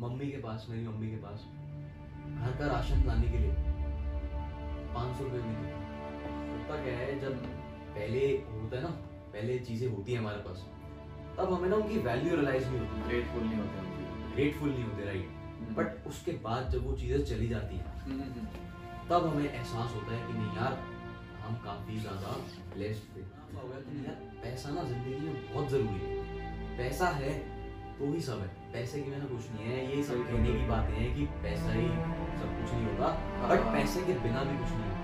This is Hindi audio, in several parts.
मम्मी के पास मेरी मम्मी के पास घर का राशन लाने के लिए पाँच सौ रुपये नहीं होता क्या है जब पहले होता है ना पहले चीज़ें होती हैं हमारे पास तब हमें ना उनकी वैल्यू रियलाइज़ नहीं होती। ग्रेटफुल नहीं होते ग्रेटफुल नहीं होते राइट बट उसके बाद जब वो चीज़ें चली जाती हैं हम्म, हम्म, हम्म। तब हमें एहसास होता है कि नहीं यार हम काफ़ी ज़्यादा ब्लेस्ड थे। हो यार पैसा ना ज़िंदगी में बहुत ज़रूरी है। पैसा है तो ही सब है। पैसे की मैंने कुछ नहीं है ये सब कहने की बातें हैं कि पैसा ही सब कुछ नहीं होगा बट पैसे के बिना भी कुछ नहीं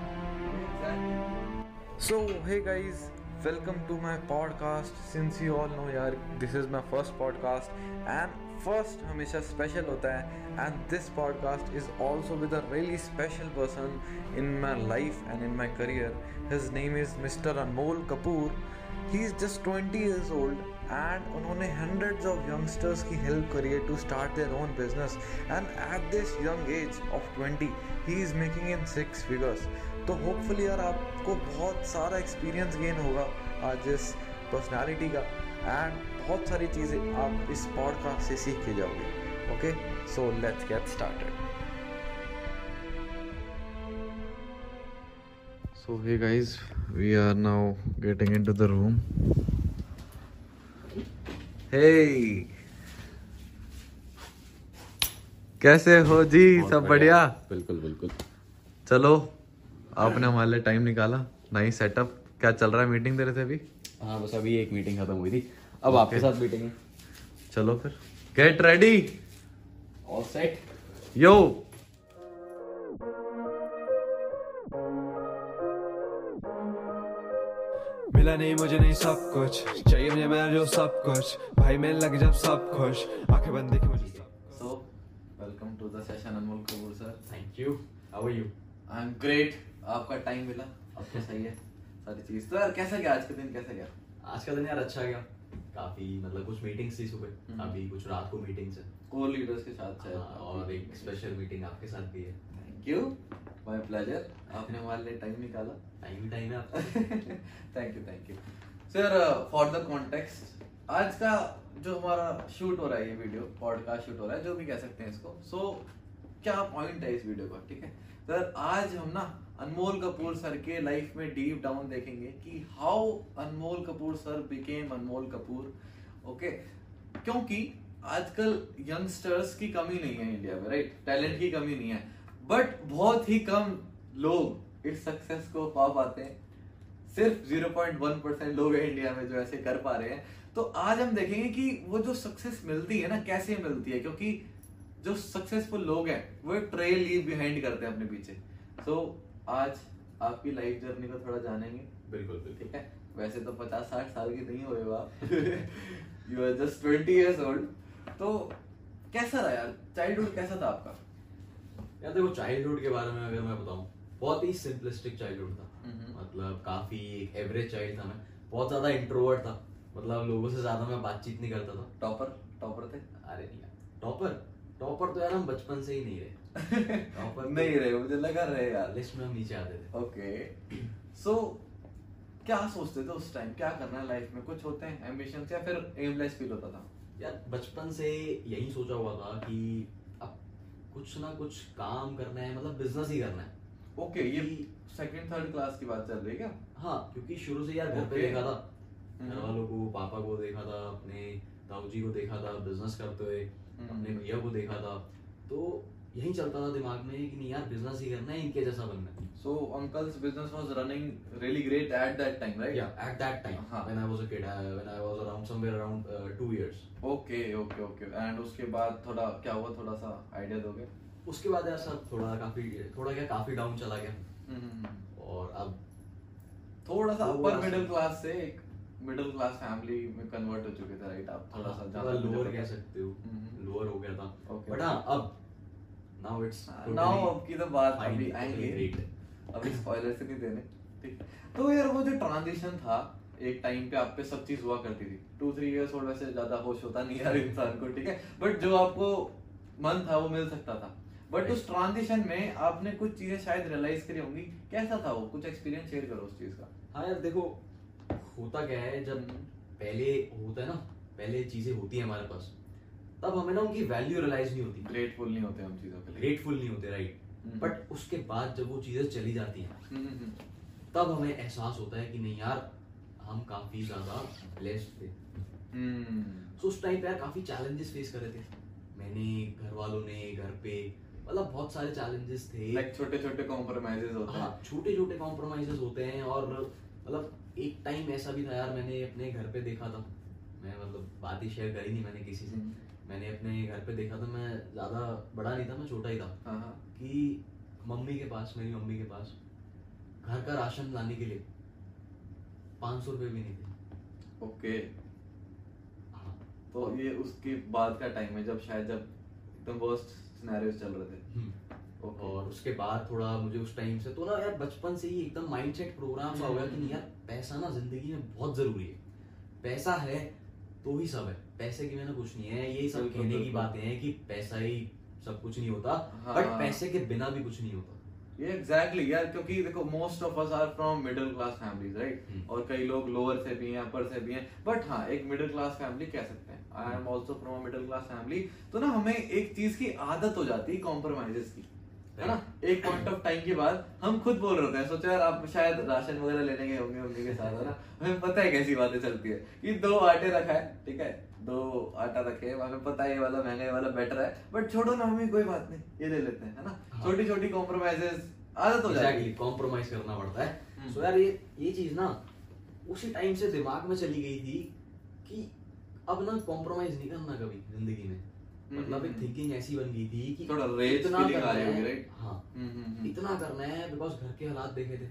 so hey guys welcome to my podcast since you all know यार this is my first podcast and first हमेशा स्पेशल होता है and this podcast is also with a really special person in my life and in my career his name is mister Anmol Kapoor he is just twenty years old and उन्होंने हंड्रेड्स ऑफ़ यंगस्टर्स की हेल्प करी है to start their own business and at this young age of twenty he is making in six figures तो होपफुली यार आपको बहुत सारा एक्सपीरियंस गेन होगा आज इस पर्सनैलिटी का। एंड बहुत सारी चीज़ें आप इस पॉडकास्ट से सीख के जाओगे। Okay so let's get start so hey guys we are now getting into the room Hey, कैसे हो? जी सब बढ़िया। बिल्कुल बिल्कुल। चलो आपने हमारे लिए टाइम निकाला नई सेटअप क्या चल रहा है मीटिंग दे रहे थे अभी? हाँ बस अभी एक मीटिंग खत्म हुई थी। अब आपके साथ मीटिंग है। चलो फिर। गेट रेडी ऑल सेट यो मिला नहीं मुझे नहीं सब कुछ। चाहिए मुझे मेरा जो सब कुछ। भाई मैं लग जब सब खुश। आँखें बंद देखे मुझे so welcome to the session Anmol Kapoor sir thank you how are you I am great आपका टाइम मिला। अब तो सही है। सारी चीज़। तो यार कैसा गया आज के दिन? कैसा गया? आज का दिन यार अच्छा गया। काफ़ी मतलब कुछ मीटिंग्स थी सुबह। हम्म। अभी कुछ रात को मीटिंग्स है। को लीडर्स के साथ शायद। हाँ, और एक स्पेशल मीटिंग आपके साथ भी है। थैंक यू माय प्लेजर आपने हमारे लिए टाइम निकाला। टाइम टाइम है आपका thank you thank you sir for the context आज का जो हमारा शूट हो रहा है ये वीडियो पॉडकास्ट शूट हो रहा है जो भी कह सकते हैं इसको। सो so, क्या पॉइंट है इस वीडियो का ठीक है? सर आज हम ना अनमोल कपूर सर के लाइफ में डीप डाउन देखेंगे कि how Anmol Kapoor sir became Anmol Kapoor okay क्योंकि आजकल यंगस्टर्स की कमी नहीं है इंडिया में राइट टैलेंट की कमी नहीं है। बट बहुत ही कम लोग इस सक्सेस को पा पाते हैं। सिर्फ़ 0.1 परसेंट लोग हैं इंडिया में जो ऐसे कर पा रहे हैं। तो आज हम देखेंगे कि वो जो सक्सेस मिलती है ना कैसे मिलती है? क्योंकि जो सक्सेसफुल लोग हैं वो एक ट्रेल लीव बिहाइंड करते हैं अपने पीछे। सो आज आपकी लाइफ जर्नी को थोड़ा जानेंगे। बिल्कुल बिल्कुल। ठीक है? वैसे तो पचास साठ साल की नहीं हुए आप। You are just twenty years old तो कैसा रहा यार? चाइल्डहुड कैसा था आपका? यार देखो चाइल्डहुड के बारे में अगर मैं बताऊँ बहुत ही सिंपलिस्टिक चाइल्डहुड था। मतलब काफ़ी एक एवरेज चाइल्ड था मैं। बहुत ज़्यादा इंट्रोवर्ट था। मतलब लोगों से ज़्यादा मैं बातचीत नहीं करता था। टॉपर टॉपर थे? अरे नहीं टॉपर टॉपर तो यार हम बचपन से ही नहीं रहे। टॉपर नहीं रहे मुझे लगा रहे यार। लिस्ट में हम नीचे आते थे। ओके सो क्या सोचते थे उस टाइम क्या करना है लाइफ में? कुछ होते हैं एम्बिशन या फिर एमलेस फील होता था? यार बचपन से यही सोचा हुआ था कि कुछ ना कुछ काम करना है मतलब बिज़नेस ही करना है। ओके ये सेकंड थर्ड क्लास की बात चल रही है क्या? हाँ क्योंकि शुरू से यार घर पे देखा था। हम्म। घर वालों को पापा को देखा था अपने ताऊ जी को देखा था बिज़नेस करते हुए हम्म। अपने भैया को देखा था। तो यही चलता था दिमाग में कि नहीं यार बिज़नेस ही करना है इनके जैसा बनना है। So uncle's business was running really great at that time right yeah at that time हाँ. when i was a kid I, when i was around somewhere around uh, two years. Okay okay okay and उसके बाद थोड़ा क्या हुआ? थोड़ा सा आइडिया दोगे? उसके बाद यार सब थोड़ा काफ़ी थोड़ा क्या काफ़ी डाउन चला गया। हम्म। और अब थोड़ा सा अपर मिडिल क्लास से एक मिडिल क्लास फैमिली में कन्वर्ट हो चुके थे राइट आप थोड़ा सा ज़्यादा लोअर कह सकते हो। हम्म। लोअर हो गया था। बट हाँ अब नाउ इट्स नाउ अब की तो बात अभी आएँगे। अभी स्पॉइलर से नहीं देने। ठीक तो यार वो जो ट्रांजिशन था एक टाइम पे आप पे सब चीज़ हुआ करती थी। टू थ्री इयर्स ओल्ड वैसे ज़्यादा होश होता नहीं यार इंसान को ठीक है? बट जो आपको मन था वो मिल सकता था। बट उस ट्रांजिशन में आपने कुछ चीज़ें शायद रियलाइज़ करी होंगी। कैसा था वो? कुछ एक्सपीरियंस शेयर करो उस चीज़ का। हाँ यार देखो होता क्या है जब। पहले होता है ना पहले चीज़ें होती है हमारे पास। तब हमें ना उनकी वैल्यू रियलाइज़ नहीं होती। ग्रेटफुल नहीं होते हम चीज़ों के लिए। ग्रेटफुल नहीं होते राइट हम्म। बट उसके बाद जब वो चीज़ें चली जाती हैं हम्म, हम्म, हम्म। तब हमें एहसास होता है कि नहीं यार हम काफ़ी ज़्यादा ब्लेस्ड थे। हम्म। सो उस टाइम पे यार काफ़ी चैलेंजेस फेस कर रहे थे। मैंने घर वालों ने घर पे मतलब बहुत सारे चैलेंजेस थे। लाइक छोटे छोटे कॉम्प्रोमाइजेस होते हाँ। छोटे छोटे कॉम्प्रोमाइजेस होते हैं और मतलब एक टाइम ऐसा भी था यार मैंने अपने घर पे देखा था। मैं मतलब बात ही शेयर करी नहीं मैंने किसी से। हम्म। मैंने अपने घर पे देखा था मैं ज़्यादा बड़ा नहीं था मैं छोटा ही था। हाँ हाँ। कि मम्मी के पास मेरी मम्मी के पास घर का राशन लाने के लिए पाँच सौ रुपये भी नहीं थे। ओके। हाँ। तो ये उसके बाद का टाइम है जब शायद जब एकदम वर्स्ट सिनेरियोस चल रहे थे। हम्म। ओके। और उसके बाद थोड़ा मुझे उस टाइम से तो ना यार बचपन से ही एकदम माइंडसेट प्रोग्राम सा हो गया कि नहीं यार पैसा ना ज़िंदगी में बहुत ज़रूरी है। पैसा है तो ही सब है। पैसे की मैंने कुछ नहीं है यही सब कहने की। बातें हैं कि पैसा ही सब कुछ नहीं होता हाँ। बट पैसे के बिना भी कुछ नहीं होता। ये एग्जैक्टली यार क्योंकि देखो most of us are from middle class families right. और कई लोग लोअर से भी हैं अपर से भी हैं बट हाँ एक मिडिल क्लास फैमिली कह सकते हैं। I am also from middle class family तो ना हमें एक चीज़ की आदत हो जाती है कॉम्प्रोमाइजेस की है ना? एक पॉइंट ऑफ़ टाइम के बाद हम खुद बोल रहे होते हैं सोचो यार आप शायद राशन वगैरह लेने गए होंगे मम्मी के साथ है ना? हमें पता है कैसी बातें चलती है कि दो आटे रखा है ठीक है? दो आटा रखे हमें पता है ये वाला महँगा ये वाला बेटर है बट छोड़ो ना मम्मी कोई बात नहीं ये ले लेते हैं है ना हाँ। छोटी छोटी कॉम्प्रोमाइजेस आदत हो है कॉम्प्रोमाइज करना पड़ता है हम्म। सो यार ये ये चीज़ ना उसी टाइम से दिमाग में चली गई थी कि अब ना कॉम्प्रोमाइज नहीं करना कभी ज़िंदगी में मतलब एक हम्म। थिंकिंग ऐसी बन गई थी कि थोड़ा rage इतना करना है हाँ हम्म, हम्म, हम्म। इतना करना है बिकॉज़ घर के हालात देखे थे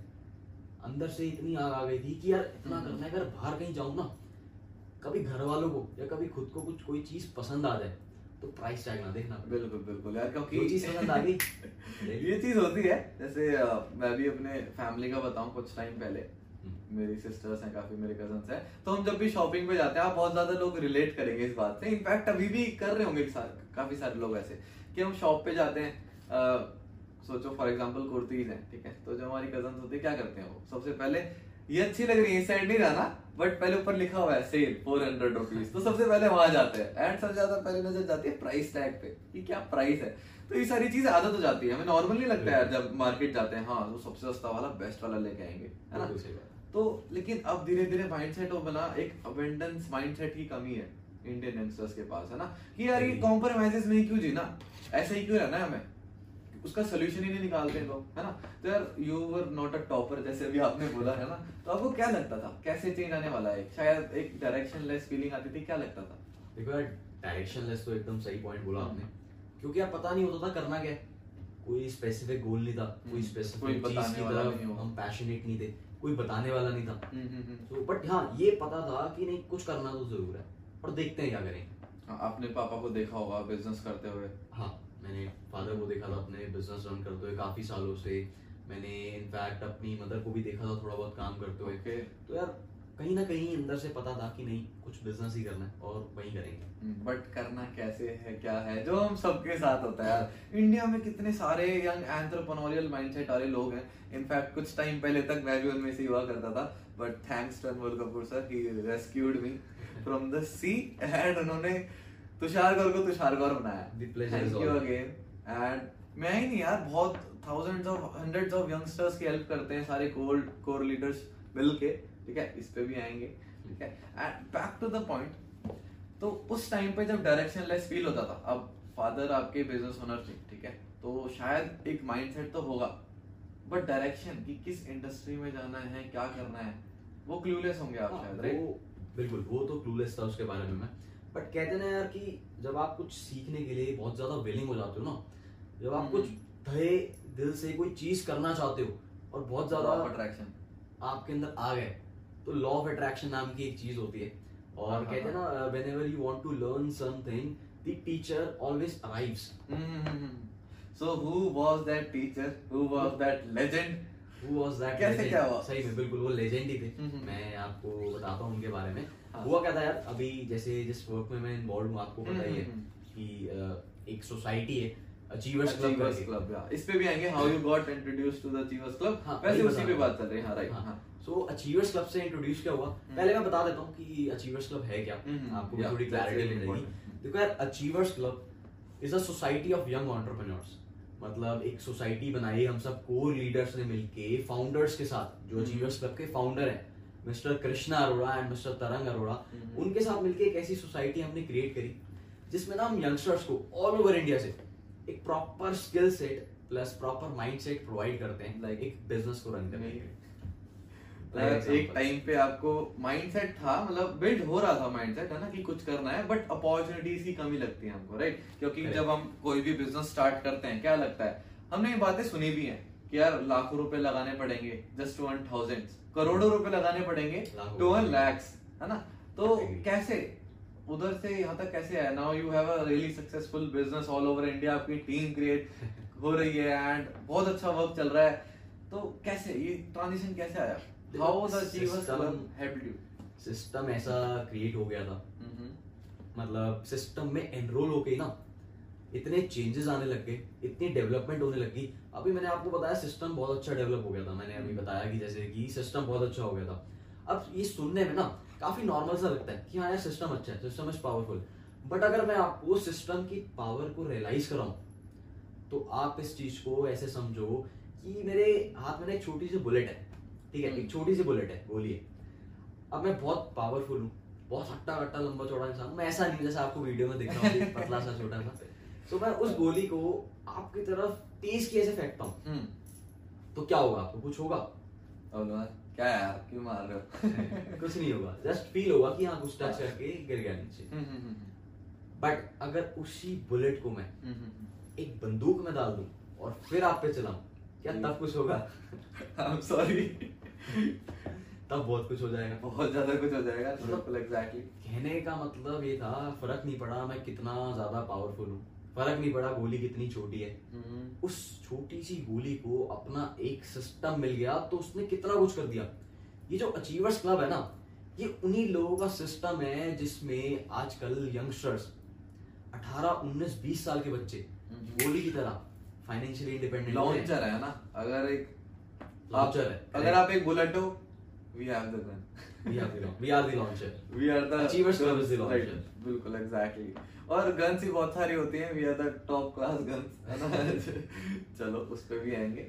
अंदर से इतनी आग आ गई थी कि यार इतना हम्म। करना है अगर बाहर कहीं जाऊँ ना कभी घर वालों को या कभी खुद को कुछ कोई चीज़ पसंद आ जाए तो प्राइस टैग ना देखना बिल्कुल बिल्कुल। यार क्योंकि जो चीज़ पसंद आ गई ये चीज़ होती है जैसे मैं भी अपने फैमिली का बताऊँ कुछ टाइम पहले। हम्म। मेरी सिस्टर्स हैं काफ़ी मेरे कजन्स हैं। तो हम जब भी शॉपिंग पे जाते हैं आप बहुत ज़्यादा लोग रिलेट करेंगे इस बात से। इनफैक्ट अभी भी कर रहे होंगे काफ़ी सारे लोग ऐसे कि हम शॉप पे जाते हैं। अ, सोचो फॉर एग्जांपल कुर्तीज हैं ठीक है? तो जो हमारी कजन्स होते हैं क्या करते हैं वो? सबसे पहले ये अच्छी लग रही है साइड नहीं रहना बट पहले ऊपर लिखा हुआ है सेल फोर हंड्रेड रुपीज़ तो सबसे पहले वहाँ जाते हैं। एंड सबसे ज़्यादा पहले नज़र जाती है प्राइस टैग पे। कि क्या प्राइस है? तो ये सारी चीज़ें आदत हो जाती है। हमें नॉर्मल नहीं लगता यार जब मार्केट जाते हैं हाँ वो सबसे सस्ता वाला बेस्ट वाला लेके आएँगे है ना। तो लेकिन अब धीरे धीरे माइंड सेट हो बना एक अबेंडेंस माइंडसेट की कमी है इंडियन यंगस्टर्स के पास है ना? कि यार ये कॉम्प्रोमाइजेस में ही क्यों जीना? ऐसे ही क्यों रहना है हमें? उसका सोल्यूशन ही नहीं निकालते लोग है ना? तो यार you were not a topper जैसे अभी आपने बोला है ना? तो आपको क्या लगता था? कैसे चेंज आने वाला है? शायद एक डायरेक्शन लेस फीलिंग आती थी क्या लगता था? देखो यार डायरेक्शन लेस तो एकदम सही पॉइंट बोला आपने। क्योंकि यार पता नहीं होता था करना क्या कोई स्पेसिफिक गोल नहीं था कोई हम्म, स्पेसिफिक चीज़ की नहीं तरफ़ हम पैशनेट नहीं थे कोई बताने वाला नहीं था। हम्म, हम्म। तो बट हाँ ये पता था कि नहीं कुछ करना तो ज़रूर है और देखते हैं क्या करेंगे हाँ, आपने पापा को देखा होगा बिज़नेस करते हुए। हाँ। मैंने फादर को देखा था अपने बिज़नेस रन करते हुए काफ़ी सालों से। मैंने इनफैक्ट अपनी मदर को भी देखा था थोड़ा बहुत काम करते हुए। ओके तो यार कहीं ना कहीं अंदर से पता था कि नहीं कुछ बिज़नेस ही करना है और वही करेंगे। बट करना कैसे है क्या है जो हम सबके साथ होता है यार। इंडिया में कितने सारे यंग एंटरप्रेन्योरियल माइंडसेट वाले लोग हैं। इनफैक्ट कुछ टाइम पहले तक मैं भी उनमें से हुआ करता था but thanks to Anmol Kapoor sir he rescued me from the sea and उन्होंने तुषार गौर को तुषार गौर बनाया। थैंक यू अगेन एंड मैं ही नहीं यार बहुत thousands of hundreds of youngsters की हेल्प करते हैं सारे कोर कोर लीडर्स मिल के ठीक है? इस पे भी आएँगे ठीक है? And back to the point तो उस टाइम पे जब डायरेक्शन लेस फील होता था अब फादर आपके बिज़नेस ओनर थे ठीक है? तो शायद एक माइंडसेट तो होगा बट डायरेक्शन कि किस इंडस्ट्री में जाना है क्या करना है वो क्लूलेस होंगे आप हाँ, शायद वो राइट बिल्कुल वो तो क्लूलेस था उसके बारे में मैं। बट कहते ना यार कि जब आप कुछ सीखने के लिए बहुत ज़्यादा विलिंग हो जाते हो ना जब आप हम्म। कुछ तहे दिल से कोई चीज़ करना चाहते हो और बहुत ज़्यादा अट्रैक्शन आपके अंदर आ गए तो लॉ ऑफ़ अट्रैक्शन नाम की एक चीज़ होती है। और हाँ, कहते हैं ना whenever you want to learn something the teacher always arrives so who was that teacher who was that legend कैसे क्या हुआ? सही में बिल्कुल वो लेजेंड ही थे। हम्म। मैं आपको बताता हूँ उनके बारे में। हाँ। हुआ क्या था यार? अभी जैसे जिस वर्क में मैं इन्वॉल्व हूँ आपको पता ही है हम्म, कि एक सोसाइटी है अचीवर्स क्लब क्लब इस पे भी आएँगे how you got introduce to the achievers club हाँ, वैसे उसी पे बात चल रही है राइट सो अचीवर्स क्लब से इंट्रोड्यूस क्या हुआ? पहले मैं बता देता हूँ कि अचीवर्स क्लब है क्या? हम्म, आपको थोड़ी क्लैरिटी really मिल जाएगी important. देखो यार achievers club is a society of young entrepreneurs मतलब एक सोसाइटी बनाई हम सब कोर लीडर्स ने मिलके फाउंडर्स के साथ जो अचीवर्स क्लब के फाउंडर हैं mister Krishna Arora and mister Tarang Arora उनके साथ मिलके एक ऐसी सोसाइटी हमने क्रिएट करी जिसमें ना हम यंगस्टर्स को ऑल ओवर इंडिया से एक proper skill set plus proper mind set provide करते हैं लाइक एक बिज़नेस को रन करने के लिए। एक टाइम पे आपको माइंडसेट था मतलब बिल्ड हो रहा था माइंडसेट है ना कि कुछ करना है बट अपॉर्चुनिटीज़ की कमी लगती है हमको राइट क्योंकि. जब हम कोई भी बिज़नेस स्टार्ट करते हैं क्या लगता है? हमने ये बातें सुनी भी हैं कि यार लाखों रुपए लगाने पड़ेंगे जस्ट टू अर्न थाउज़ेंड करोड़ों रुपए लगाने पड़ेंगे टू अर्न लैक्स है ना? तो कैसे? उधर से यहाँ तक कैसे आया? Now you have a really successful business all over India आपकी टीम क्रिएट हो रही है एंड बहुत अच्छा वर्क चल रहा है. तो कैसे? ये ट्रांजिशन कैसे आया? हाउ द यू सिस्टम ऐसा क्रिएट हो गया था। Mm-hmm. मतलब सिस्टम में एनरोल होके ना इतने चेंजेस आने लग गए इतनी डेवलपमेंट होने लगी अभी मैंने आपको बताया सिस्टम बहुत अच्छा डेवलप हो गया था। मैंने अभी बताया कि जैसे कि सिस्टम बहुत अच्छा हो गया था। अब ये सुनने में ना काफ़ी नॉर्मल सा लगता है कि हाँ यार सिस्टम अच्छा है सिस्टम इज़ पावरफुल बट अगर मैं आपको सिस्टम की पावर को रियलाइज़ कराऊं तो आप इस चीज़ को ऐसे समझो कि मेरे हाथ में ना एक छोटी सी बुलेट है। ठीक है हम्म। एक छोटी सी बुलेट है गोली है अब मैं बहुत पावरफुल हूँ बहुत हट्टा कट्टा लंबा चौड़ा इंसान मैं ऐसा नहीं जैसे आपको वीडियो में दिख रहा हूँ पतला सा छोटा सा। तो मैं उस गोली को आपकी तरफ़ तेज की ऐसे फेंकता हूँ। हम्म। तो क्या होगा आपको कुछ होगा? क्या यार क्यों मार रहे हो? कुछ नहीं होगा जस्ट फील होगा कि हाँ कुछ टच करके गिर गया नीचे। हम्म, हम्म, हम्म, बट अगर उसी बुलेट को मैं हम्म, हम्म, एक बंदूक में डाल दूँ और फिर आप पे चलाऊं क्या तब कुछ होगा? हम्म। I'm sorry. तब बहुत कुछ हो जाएगा। बहुत ज़्यादा कुछ हो जाएगा एग्जैक्टली कहने का मतलब ये था फ़र्क नहीं पड़ा मैं कितना ज़्यादा पावरफुल हूँ। फ़र्क नहीं पड़ा गोली कितनी छोटी है। उस छोटी सी गोली को अपना एक सिस्टम मिल गया तो उसने कितना कुछ कर दिया। ये जो अचीवर्स क्लब है ना ये उन्हीं लोगों का सिस्टम है जिसमें आजकल यंगस्टर्स 18 19 20 साल के बच्चे गोली की तरह फाइनेंशियली इंडिपेंडेंट लॉन्चर है ना अगर एक आप- अगर आप एक बुलेट हो we have the gun we are the we are the launcher. We are the is the launcher. बिल्कुल एग्जैक्टली और गन्स ही बहुत सारी होती हैं. We are the top class guns चलो उस पे भी आएँगे.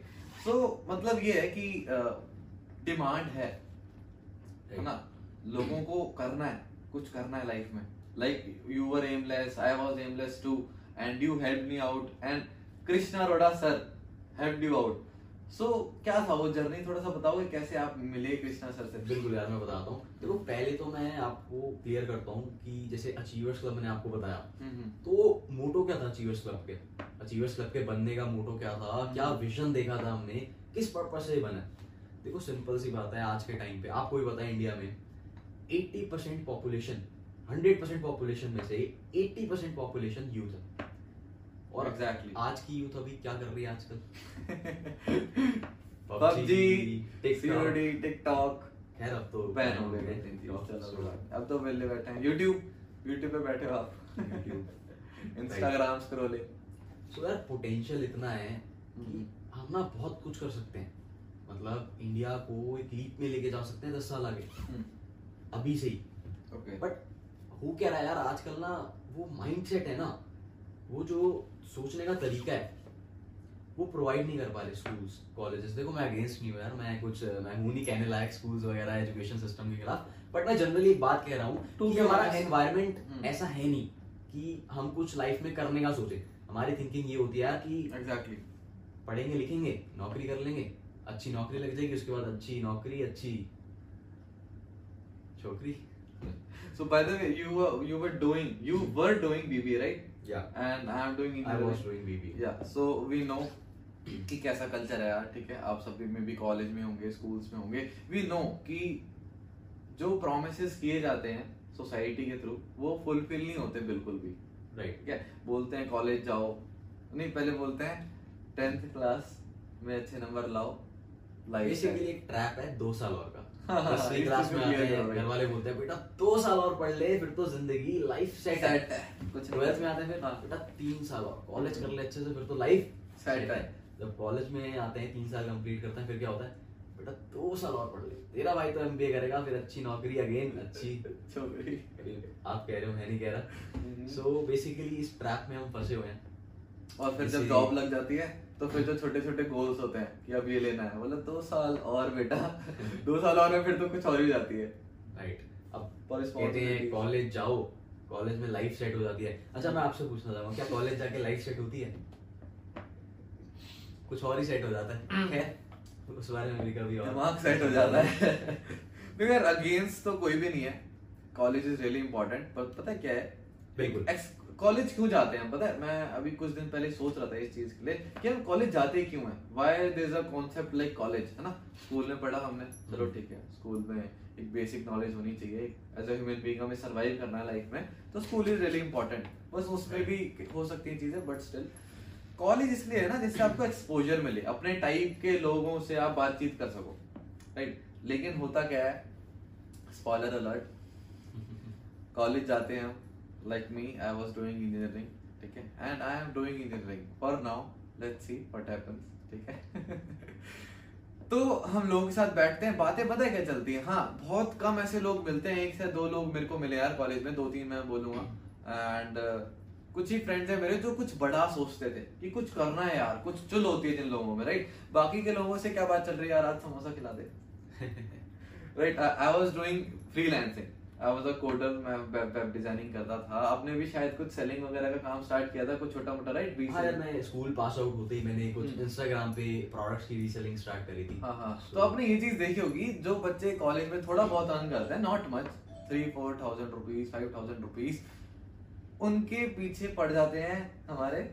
तो मतलब ये है कि डिमांड है. है ना? लोगों को करना है. कुछ करना है लाइफ में. Like you were aimless I was aimless too and you help me out and Krishna Arora sir help you out so so, क्या था वो जर्नी थोड़ा सा बताओगे कैसे आप मिले कृष्णा सर से? बिल्कुल यार मैं बताता हूँ। देखो पहले तो मैं आपको क्लियर करता हूँ कि जैसे अचीवर्स क्लब मैंने आपको बताया। हम्म, हम्म, तो मोटो क्या था अचीवर्स क्लब के? अचीवर्स क्लब के बनने का मोटो क्या था? क्या विजन देखा था हमने? किस पर्पज से बना? देखो सिंपल सी बात है आज के टाइम पे। आपको भी पता है इंडिया में 80 परसेंट पॉपुलेशन 100 परसेंट पॉपुलेशन में से 80 परसेंट पॉपुलेशन यूथ है। और Exactly. आज की यूथ अभी क्या कर रही है आजकल? पबजी। COD TikTok. खैर अब तो बैन हो गए अब तो वेले बैठे हैं। यूट्यूब यूट्यूब पे बैठे हो आप। इंस्टाग्राम स्क्रॉलिंग सो यार पोटेंशियल इतना है कि हम्म। हम ना बहुत कुछ कर सकते हैं। मतलब इंडिया को एक लीप में लेके जा सकते हैं दस साल आगे। अभी से ही। ओके बट हो क्या रहा है यार आजकल ना वो माइंडसेट है ना। वो जो सोचने का तरीका है वो प्रोवाइड नहीं कर पा रहे स्कूल्स कॉलेजेस देखो मैं अगेंस्ट नहीं हूँ यार मैं कुछ मैं हूँ नहीं कहने लायक स्कूल्स वगैरह एजुकेशन सिस्टम के खिलाफ। बट मैं जनरली एक बात कह रहा हूँ To कि हमारा एनवायरमेंट हम्म। ऐसा है नहीं कि हम कुछ लाइफ में करने का सोचे। हमारी थिंकिंग ये होती है यार कि एग्जैक्टली पढ़ेंगे लिखेंगे नौकरी कर लेंगे अच्छी नौकरी लग जाएगी उसके बाद अच्छी नौकरी अच्छी छोकरी। So by the way, you were you were doing you were doing BBA right? Yeah. And I am doing I was doing BBA. Yeah. So we know कि कैसा कल्चर है यार ठीक है आप सभी में भी कॉलेज में होंगे स्कूल्स में होंगे वी नो कि जो प्रोमिस किए जाते हैं सोसाइटी के थ्रू वो फुलफिल नहीं होते बिल्कुल भी Right. ठीक है बोलते हैं कॉलेज जाओ नहीं पहले बोलते हैं टेंथ क्लास में अच्छे नंबर लाओ बेसिकली एक ट्रैप है दो साल और का दसवीं क्लास में आते clear हैं करो भाई। घर वाले बोलते हैं बेटा दो साल और पढ़ ले फिर तो ज़िंदगी लाइफ सेट है। कुछ ट्वेल्थ में आते हैं फिर हाँ। बेटा तीन साल और कॉलेज कर ले अच्छे से फिर तो लाइफ Set है। जब कॉलेज में आते हैं तीन साल कंप्लीट करते हैं फिर क्या होता है? बेटा दो साल और पढ़ ले। तेरा भाई तो एमबीए करेगा फिर अच्छी नौकरी अगेन अच्छी। आप कह रहे हो मैं नहीं कह रहा। हम्म। सो बेसिकली इस ट्रैप में हम फंसे हुए हैं। और फिर जब जॉब लग जाती है तो फिर जो छोटे छोटे गोल्स होते हैं कि अब ये लेना है बोले दो साल और बेटा दो साल और में फिर तो कुछ और ही जाती है। राइट अब पर कहते हैं कॉलेज जाओ कॉलेज में लाइफ सेट हो जाती है। अच्छा मैं आपसे पूछना चाहूँगा क्या कॉलेज जाके लाइफ सेट होती है? कुछ और ही सेट हो जाता है। खैर उस बारे में भी कभी और दिमाग सेट हो जाता है। देखो यार अगेंस्ट तो कोई भी नहीं है। कॉलेज इज़ रियली इंपॉर्टेंट पर पता है क्या है? बिल्कुल। कॉलेज क्यों जाते हैं? पता है मैं अभी कुछ दिन पहले सोच रहा था इस चीज़ के लिए कि हम कॉलेज जाते क्यों हैं? Why there is a concept like college है ना? स्कूल में पढ़ा हमने। चलो हम्म। ठीक है स्कूल में एक बेसिक नॉलेज होनी चाहिए एज अ ह्यूमन बीइंग हमें सरवाइव करना है लाइफ में तो स्कूल इज़ रियली इंपॉर्टेंट बस उसमें भी हो सकती है चीज़ें बट स्टिल कॉलेज इसलिए है ना जिससे आपको एक्सपोजर मिले। अपने टाइप के लोगों से आप बातचीत कर सको। राइट लेकिन होता क्या है? स्पॉइलर अलर्ट कॉलेज जाते हैं हम। Like me I was doing engineering ठीक है and I am doing engineering for now let's see what happens ठीक है तो हम लोगों के साथ बैठते हैं, बातें पता है क्या चलती है? हाँ बहुत कम ऐसे लोग मिलते हैं, एक से दो लोग मेरे को मिले यार कॉलेज में दो तीन मैं बोलूँगा। एंड कुछ ही फ्रेंड्स हैं मेरे जो कुछ बड़ा सोचते थे कि कुछ करना है यार, कुछ चुल होती है जिन लोगों में राइट बाकी के लोगों से क्या बात चल रही है यार, आज समोसा खिला दे। Right I was doing freelancing I was a coder मैं वेब वेब डिज़ाइनिंग करता था। आपने भी शायद कुछ सेलिंग वगैरह का काम स्टार्ट किया था कुछ छोटा मोटा राइट हाँ मैं स्कूल पास आउट होते ही मैंने कुछ हम्म। इंस्टाग्राम पे प्रोडक्ट्स की रीसेलिंग स्टार्ट करी थी। हाँ हाँ। So- तो आपने ये चीज़ देखी होगी जो बच्चे कॉलेज में थोड़ा बहुत अर्न करते हैं not much three four thousand rupees five thousand rupees उनके पीछे पड़ जाते हैं हमारे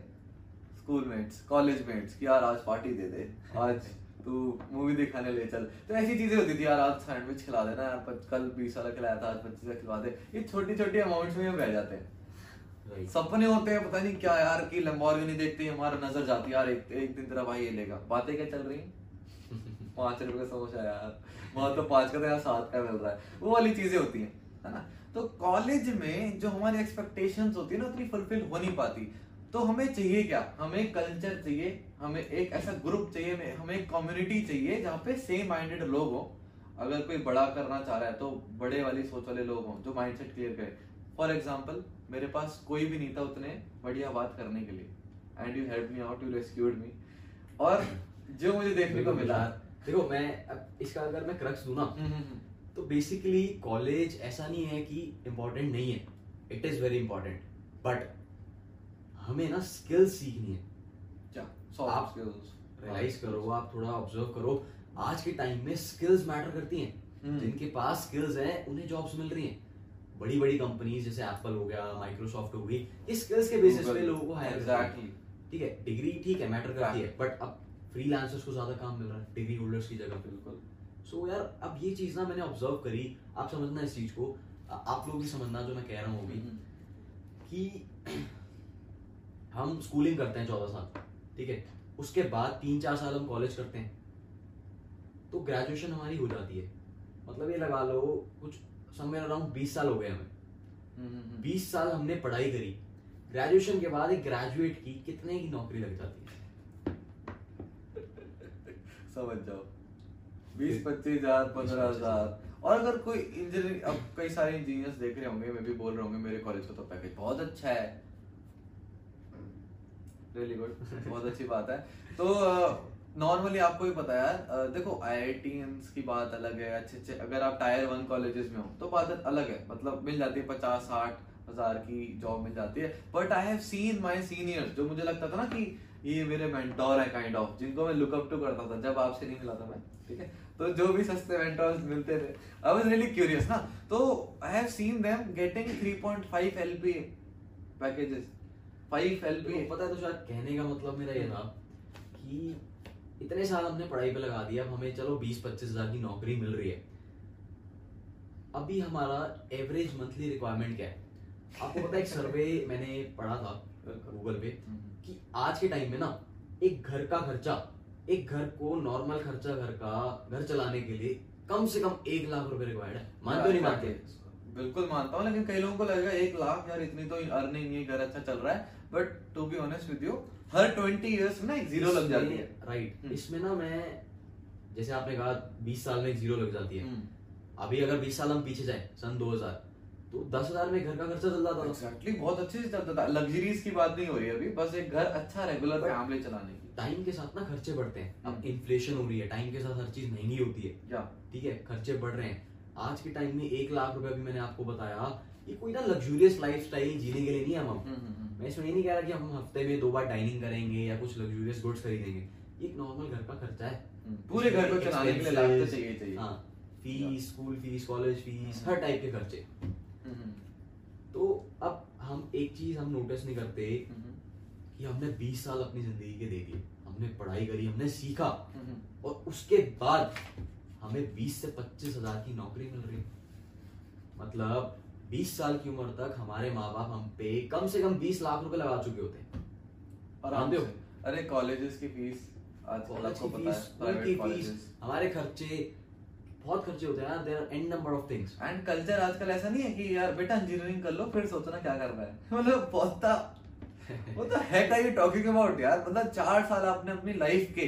स्कूल मेट्स कॉलेज मेट्स कि यार आज पार्टी दे दे आज तू मूवी दिखाने ले चल। तो ऐसी चीज़ें होती थी यार आज सैंडविच खिला देना यार कल बीस वाला खिलाया था आज पच्चीस का खिलवा दे। ये छोटी छोटी अमाउंट्स में हम रह जाते हैं। सपने होते हैं पता नहीं क्या यार कि लंबोर्गिनी देखते हमारा नज़र जाती है यार एक, एक दिन तेरा भाई ये लेगा। बातें क्या चल रही पाँच रुपए का समोसा यार। वहाँ तो पाँच का तो यहाँ सात का मिल रहा है। वो वाली चीज़ें होती हैं है ना? तो कॉलेज में जो हमारी एक्सपेक्टेशंस होती है ना उतनी फुलफिल हो नहीं पाती। तो हमें चाहिए क्या? हमें कल्चर चाहिए हमें एक ऐसा ग्रुप चाहिए हमें- हमें एक कम्युनिटी चाहिए जहाँ पे सेम माइंडेड लोग हो। अगर कोई बड़ा करना चाह रहा है तो बड़े वाली सोच वाले लोग हों जो माइंडसेट क्लियर करें। फॉर एग्ज़ाम्पल मेरे पास कोई भी नहीं था उतने बढ़िया बात करने के लिए। And you help me out you rescued me और जो मुझे देखने को मिला। देखो मैं अब इसका अगर मैं क्रक्स दूँ ना हम्म, हम्म, हम्म। तो बेसिकली कॉलेज ऐसा नहीं है कि इम्पोर्टेंट नहीं है। It is very important but हमें ना स्किल्स सीखनी है। आप रियलाइज़ करो आप थोड़ा ऑब्ज़र्व करो। आज के टाइम में स्किल्स मैटर करती हैं। हम्म। जिनके पास स्किल्स हैं उन्हें जॉब्स मिल रही हैं। बड़ी बड़ी कंपनीज़ जैसे एप्पल हो गया माइक्रोसॉफ्ट हो गई इस स्किल्स के बेसिस पे लोगों को हायर एग्जैक्टली ठीक है डिग्री ठीक है मैटर करती है बट अब फ्रीलांसर्स को ज़्यादा काम मिल रहा है डिग्री होल्डर्स की जगह बिल्कुल। सो यार अब ये चीज़ ना मैंने ऑब्ज़र्व करी। आप समझना इस चीज़ को। आप लोग भी समझना जो मैं कह रहा हूँ अभी कि हम स्कूलिंग करते हैं चौदह साल। ठीक है? उसके बाद तीन चार साल हम कॉलेज करते हैं। तो ग्रेजुएशन हमारी हो जाती है। मतलब ये लगा लो कुछ समवेयर अराउंड बीस साल हो गए हमें। बीस साल हमने पढ़ाई करी। ग्रेजुएशन के बाद एक ग्रेजुएट की कितने की नौकरी लग जाती है? समझ जाओ। बीस पच्चीस हज़ार पंद्रह हज़ार। और अगर कोई इंजीनियरिंग अब कई सारे इंजीनियर्स देख रहे होंगे मैं भी बोल रहे होंगे मेरे कॉलेज का तो पैकेज बहुत अच्छा है। रियली गुड बहुत अच्छी बात है। तो नॉर्मली आपको भी पता है यार देखो आई की बात अलग है, अच्छे अच्छे। अगर आप टायर वन कॉलेजेस में हो तो बात अलग है। मतलब मिल जाती है पचास, साठ हज़ार की जॉब मिल जाती है। But I have seen my seniors जो मुझे लगता था ना कि ये मेरे मेंटोर है काइंड ऑफ़ जिनको मैं लुक अप टू करता था, जब आपसे नहीं मिला था मैं, ठीक है? तो जो भी सस्ते मेंटोर्स मिलते थे। आई वाज रियली क्यूरियस ना। तो I have seen them getting 3.5 LPA packages 5 LPA देखो, पता है तो शायद कहने का मतलब मेरा ये था कि इतने साल हमने पढ़ाई पे लगा दिया अब हमें चलो बीस पच्चीस हज़ार की नौकरी मिल रही है। अभी हमारा एवरेज मंथली रिक्वायरमेंट क्या है? आपको पता है एक सर्वे मैंने पढ़ा था गूगल पे कि आज के टाइम में ना एक घर का खर्चा एक घर को नॉर्मल खर्चा घर का घर चलाने के लिए कम से कम एक लाख रुपए रिक्वायर्ड है। मानते नहीं मानते? बिल्कुल मानता हूँ लेकिन कई लोगों को लगेगा एक लाख यार इतनी तो अर्निंग घर अच्छा चल रहा है। But to be honest with you her twenty years में ना एक ज़ीरो लग जाती है। Right hmm. इसमें ना मैं जैसे आपने कहा बीस साल में एक ज़ीरो लग जाती है। हम्म। अभी अगर बीस साल हम पीछे जाए सन 2000 तो दस हज़ार में घर का खर्चा चल जाता था एग्जैक्टली बहुत अच्छे से चलता था लग्जरीज की बात नहीं हो रही अभी बस एक घर अच्छा रेगुलर फैमिली चलाने की। टाइम के साथ ना खर्चे बढ़ते हैं। अब हम्म। इन्फ्लेशन हो रही है टाइम के साथ हर चीज़ महँगी होती है। ठीक है खर्चे बढ़ रहे हैं। आज के टाइम में एक लाख रुपए भी मैंने आपको बताया ये कोई ना लग्जूरियस लाइफ स्टाइल जीने के लिए नहीं है हम हम्म, हम्म, हम्म। मैं इसमें ये नहीं कह रहा कि हम हफ़्ते में दो बार डाइनिंग करेंगे या कुछ लग्जूरियस गुड्स खरीदेंगे। एक नॉर्मल घर का खर्चा है। पूरे घर को चलाने के लिए लाख तो चाहिए। चाहिए। हाँ fees school fees college fees हर टाइप के खर्चे। तो अब हम एक चीज़ हम नोटिस नहीं करते कि हमने 20 साल अपनी ज़िंदगी के दे दिए। हमने पढ़ाई करी हमने सीखा। और उसके बाद हमें 20 से पच्चीस हज़ार की नौकरी मिल रही। मतलब 20 साल की उम्र तक हमारे माँ बाप हम पे कम से कम 20 लाख रुपए लगा चुके होते हैं। आराम मानते हो? अरे कॉलेजेस की फ़ीस कॉलेज की फ़ीस स्कूल की फ़ीस हमारे खर्चे बहुत खर्चे होते हैं there are and number of things and culture आजकल ऐसा नहीं है कि यार बेटा इंजीनियरिंग कर लो फिर सोचना क्या करना है। मतलब बहुत what the heck are you talking about यार? मतलब चार साल आपने अपनी लाइफ के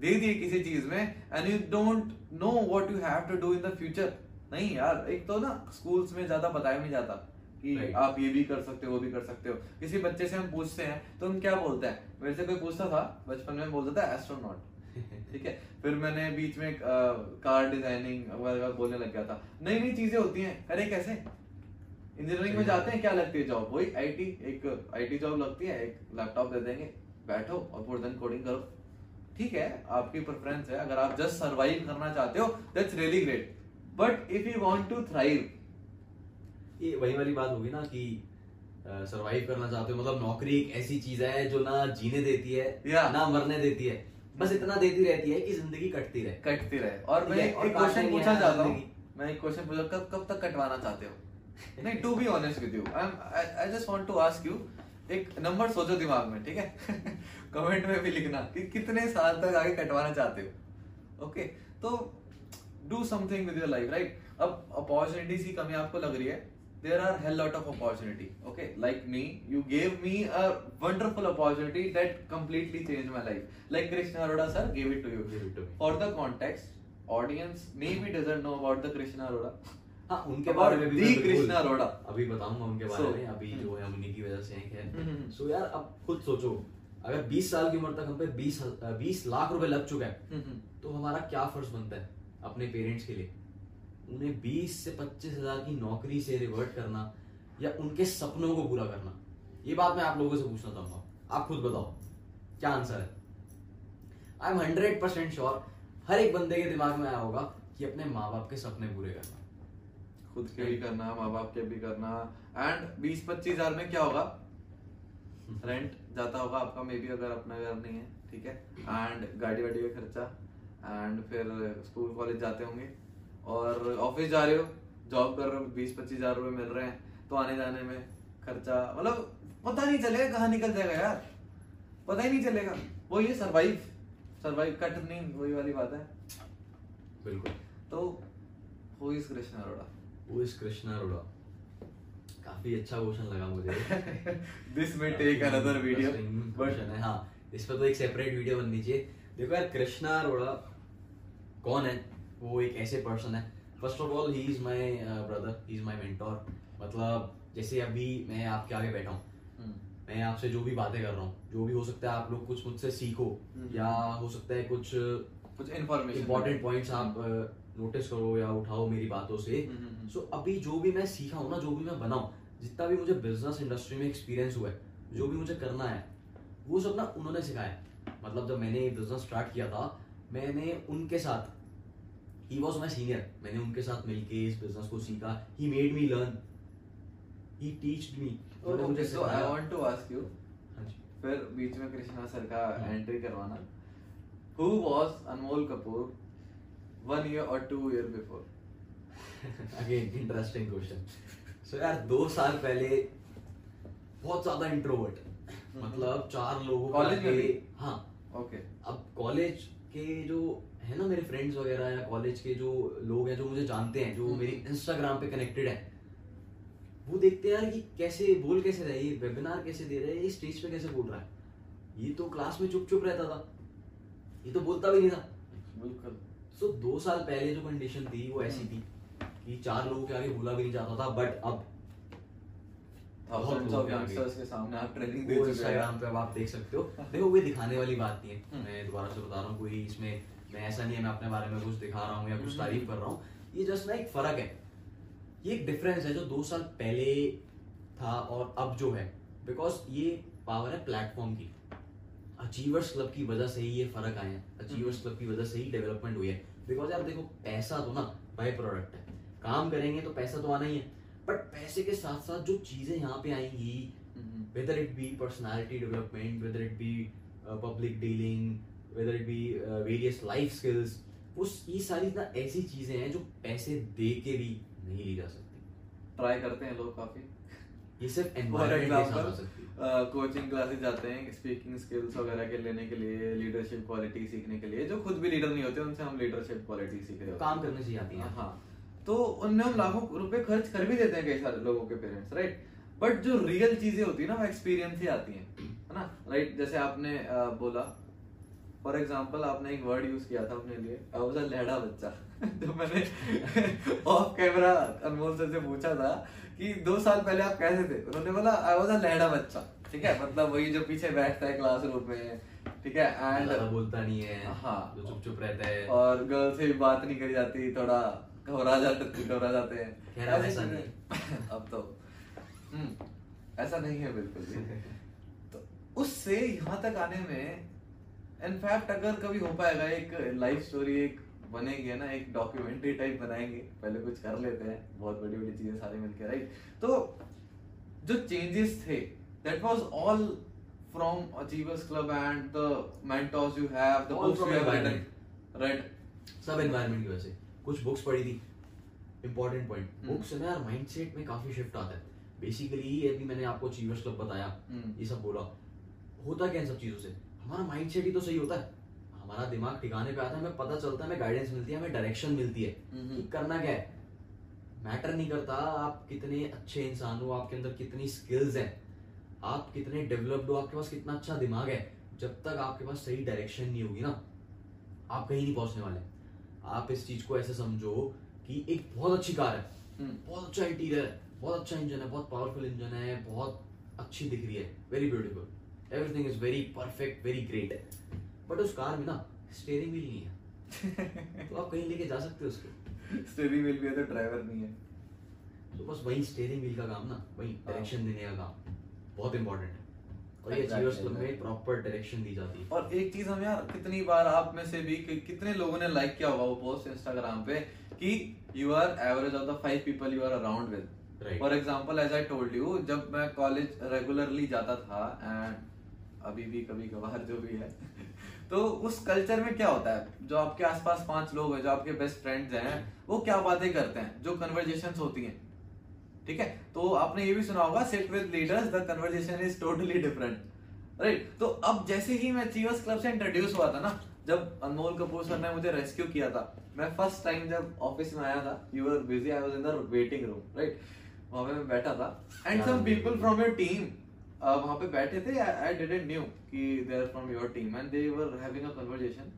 दे दिए किसी चीज़ में and you don't know what you have to do in the future नहीं यार एक तो ना स्कूल्स में ज़्यादा बताया नहीं जाता कि. आप ये भी कर सकते हो वो भी कर सकते हो। किसी बच्चे से हम पूछते हैं तो हम क्या बोलते हैं? मेरे से कोई पूछता था बचपन में बोलता था एस्ट्रोनॉट ठीक है? फिर मैंने बीच में कार डिज़ाइनिंग वगैरह बोलने लग गया था। नई नई चीज़ें होती हैं अरे कैसे? इंजीनियरिंग में जाते हैं क्या लगती है जॉब वही आईटी एक आईटी जॉब लगती है एक लैपटॉप दे देंगे बैठो और पूरे दिन कोडिंग करो। ठीक है आपकी प्रेफरेंस है अगर आप जस्ट सरवाइव करना चाहते हो that's really great but if you want to thrive ये वही वाली बात होगी ना कि सरवाइव करना चाहते हो मतलब नौकरी एक ऐसी चीज़ है जो ना जीने देती है Yeah. ना मरने देती है। बस इतना देती रहती है कि ज़िंदगी कटती रहे। कटती रहे। और मैं एक क्वेश्चन पूछना चाहता हूँ। मैं एक क्वेश्चन पूछा कब कब तक कटवाना चाहते हो? नहीं to be honest with you I I just want to ask you एक नंबर सोचो दिमाग में ठीक है? कमेंट में भी लिखना कि कितने साल तक आगे कटवाना चाहते हो? ओके okay, तो do something with your life right अब अपॉर्चुनिटीज़ की कमी आपको लग रही है। There are hell lot of opportunity okay like me you gave me a wonderful opportunity that completely change my life like Krishna Arora sir gave it to you gave it to for the context audience maybe doesn't know about the Krishna Arora उनके बारे में भी तो अभी बताऊँगा उनके बारे में अभी जो है उन्हीं की वजह से हैं तो हमारा क्या फ़र्ज़ बनता है? अपने पेरेंट्स के लिए। उन्हें 20 से पच्चीस हज़ार की नौकरी से रिवर्ट करना या उनके सपनों को पूरा करना ये बात मैं आप लोगों से पूछना चाहूँगा। आप खुद बताओ क्या आंसर है? I am hundred percent sure हर एक बंदे के दिमाग में आया होगा कि अपने माँ बाप के सपने पूरे करना। खुद के भी करना माँ बाप के भी करना। एंड बीस पच्चीस हज़ार में क्या होगा? रेंट जाता होगा आपका मे बी अगर अपना घर नहीं है ठीक है? एंड गाड़ी वाड़ी का खर्चा एंड फिर स्कूल कॉलेज जाते होंगे। और ऑफ़िस जा रहे हो जॉब कर रहे हो बीस पच्चीस हज़ार रुपए मिल रहे हैं। तो आने जाने में खर्चा मतलब पता नहीं चलेगा कहाँ निकल जाएगा यार। पता ही नहीं चलेगा। वो ये सरवाइव सरवाइव कट नहीं वही वाली बात है। बिल्कुल। तो हु इज़ कृष्णा अरोड़ा वो इस कृष्णा अरोड़ा काफ़ी अच्छा क्वेश्चन लगा मुझे। दिस में टेक अनदर वीडियो question है हाँ। इस पर तो एक सेपरेट वीडियो बननी चाहिए देखो यार कृष्णा अरोड़ा कौन है? वो एक ऐसे पर्सन है। First of all he is my brother he is my mentor मतलब जैसे अभी मैं आपके आगे बैठा हूँ। हम्म, मैं आपसे जो भी बातें कर रहा हूँ जो भी हो सकता है आप लोग कुछ मुझसे सीखो हम्म। या हो सकता है कुछ कुछ इन्फॉर्मेशन इंपॉर्टेंट पॉइंट्स आप नोटिस करो या उठाओ मेरी बातों से। हम्म, हम्म, हम्म। सो अभी जो भी मैं सीखा हूँ ना जो भी मैं बनाऊँ जितना भी मुझे बिज़नेस इंडस्ट्री में एक्सपीरियंस हुआ है जो भी मुझे करना है वो सब ना उन्होंने सिखाया मतलब जब मैंने बिज़नेस स्टार्ट किया था मैंने उनके साथ ही वॉज़ माई सीनियर मैंने उनके साथ मिलके इस बिज़नेस को सीखा. He made me learn he teach me okay so I want to ask you हाँ फिर बीच में कृष्णा सर का हाँ। एंट्री करवाना. Who was Anmol Kapoor one year और two year before again interesting question so यार दो साल पहले बहुत ज़्यादा इंट्रोवर्ट मतलब चार लोगों का College में हाँ. ओके अब कॉलेज के जो है ना मेरे फ्रेंड्स वगैरह या कॉलेज के जो लोग हैं जो मुझे जानते हैं जो हम्म। मेरी इंस्टाग्राम पे कनेक्टेड है वो देखते हैं यार कि कैसे बोल कैसे रहे ये वेबिनार कैसे दे रहे हैं ये स्टेज पे कैसे बोल रहा है। ये तो क्लास में चुप चुप रहता था। ये तो बोलता भी नहीं था। बिल्कुल। सो so, दो साल पहले जो कंडीशन थी वो ऐसी थी कि चार लोगों के आगे बोला भी नहीं जाता था बट अब इंस्टाग्राम पे आप देख सकते हो। देखो कोई दिखाने वाली बात नहीं है। हम्म। मैं दोबारा से बता रहा हूँ कोई इसमें मैं ऐसा नहीं है मैं अपने बारे में कुछ दिखा रहा हूँ या कुछ। तारीफ़ कर रहा हूँ। ये जस्ट ना एक फ़र्क है। ये एक डिफरेंस है जो दो साल पहले था और अब जो है। बिकॉज़ ये पावर है प्लेटफॉर्म की। अचीवर्स क्लब की वजह से ही ये फ़र्क आए हैं। अचीवर्स क्लब की वजह से ही डेवलपमेंट हुई है। बिकॉज़ यार देखो पैसा तो ना बाय प्रोडक्ट है। काम करेंगे तो पैसा तो आना ही है। बट पैसे के साथ साथ जो चीज़ें यहाँ पे आएँगी whether it be personality development whether it be public uh, public dealing whether it be uh, various life skills वो ये सारी ना ऐसी चीज़ें हैं जो पैसे दे के भी नहीं ली जा सकती। ट्राई करते हैं लोग काफ़ी। ये सिर्फ़ कोचिंग क्लासेस जाते हैं स्पीकिंग स्किल्स वगैरह के लेने के लिए लीडरशिप क्वालिटी सीखने के लिए जो खुद भी लीडर नहीं होते उनसे हम लीडरशिप क्वालिटी सीख रहे हैं काम करने से आती है। हाँ। तो उनमें हम लाखों रुपए खर्च कर भी देते हैं कई सारे लोगों के पेरेंट्स राइट बट जो रियल चीज़ें होती है ना वो एक्सपीरियंस ही आती हैं। है ना? राइट जैसे आपने बोला फॉर एग्ज़ाम्पल आपने एक वर्ड यूज़ किया था अपने लिए आई लहड़ा बच्चा। तो मैंने ऑफ़ कैमरा अनमोल सर से पूछा था कि दो साल पहले आप कैसे थे? उन्होंने बोला आई वाज अ लहड़ा बच्चा। ठीक है? मतलब वही जो पीछे बैठता है क्लासरूम में। ठीक है? एंड बोलता नहीं है हाँ। जो चुप चुप रहता है। और गर्ल से भी बात नहीं करी जाती थोड़ा घबरा जाते घबरा जाते हैं। अब तो। हम्म, ऐसा नहीं है बिल्कुल भी। तो उससे यहाँ तक आने में इनफैक्ट अगर कभी हो पाएगा एक लाइफ स्टोरी एक बनेगी ना? एक डॉक्यूमेंट्री टाइप बनाएँगे। पहले कुछ कर लेते हैं। बहुत बड़ी बड़ी चीज़ें सारी मिलके राइट तो जो चेंजेस थे that was all from achievers club and the mentors you have the books you have. Written right सब एनवायरनमेंट की वजह से। कुछ बुक्स पढ़ी थी। Important point. बुक्स ना यार माइंडसेट में काफ़ी शिफ्ट आता है। बेसिकली अभी मैंने आपको अचीवर्स क्लब बताया। हम्म। ये सब बोला। होता क्या इन सब चीज़ों से? हमारा माइंड सेट ही तो सही होता है हमारा दिमाग ठिकाने पे आता है हमें पता चलता है हमें गाइडेंस मिलती है हमें डायरेक्शन मिलती है। कि करना क्या है मैटर नहीं करता आप कितने अच्छे इंसान हो आपके अंदर कितनी स्किल्स हैं आप कितने डेवलप्ड हो आपके पास कितना अच्छा दिमाग है जब तक आपके पास सही डायरेक्शन नहीं होगी ना आप कहीं नहीं पहुँचने वाले आप इस चीज़ को ऐसे समझो कि एक बहुत अच्छी कार है हम्म। बहुत अच्छा इंटीरियर है बहुत अच्छा इंजन है बहुत पावरफुल इंजन है बहुत अच्छी दिख रही है very beautiful everything is very perfect very great but उस कार में ना स्टेयरिंग व्हील नहीं है। तो आप कहीं लेके जा सकते हो उसको। स्टीयरिंग व्हील भी है तो ड्राइवर नहीं है। तो बस वही स्टेयरिंग व्हील का काम ना वही हाँ। डायरेक्शन देने का काम बहुत इंपॉर्टेंट है। और ये अचीवर्स क्लब में प्रॉपर डायरेक्शन दी जाती है। और एक चीज़ हम यार कितनी बार आप में से भी कि, कितने लोगों ने लाइक किया होगा वो पोस्ट इंस्टाग्राम पे कि you are average of the five people you are around with for example as I told you जब मैं कॉलेज रेगुलरली जाता था एंड अभी भी कभी कभार जो भी है। तो उस कल्चर में क्या होता है? जो आपके आसपास पाँच लोग हैं जो आपके बेस्ट फ्रेंड्स हैं वो क्या बातें करते हैं? जो कन्वर्जेशन होती हैं। ठीक है? तो आपने ये भी सुना होगा sit with leaders the conversation is totally different right तो अब जैसे ही मैं चीवर्स क्लब से इंट्रोड्यूस हुआ था ना जब अनमोल कपूर सर ने मुझे रेस्क्यू किया था मैं फ़र्स्ट टाइम जब ऑफ़िस में आया था you are busy I was in the waiting room right वहाँ पे मैं बैठा था and some people from your team वहाँ पे बैठे थे आई डिडंट न्यू कि they are from your team and they were having a conversation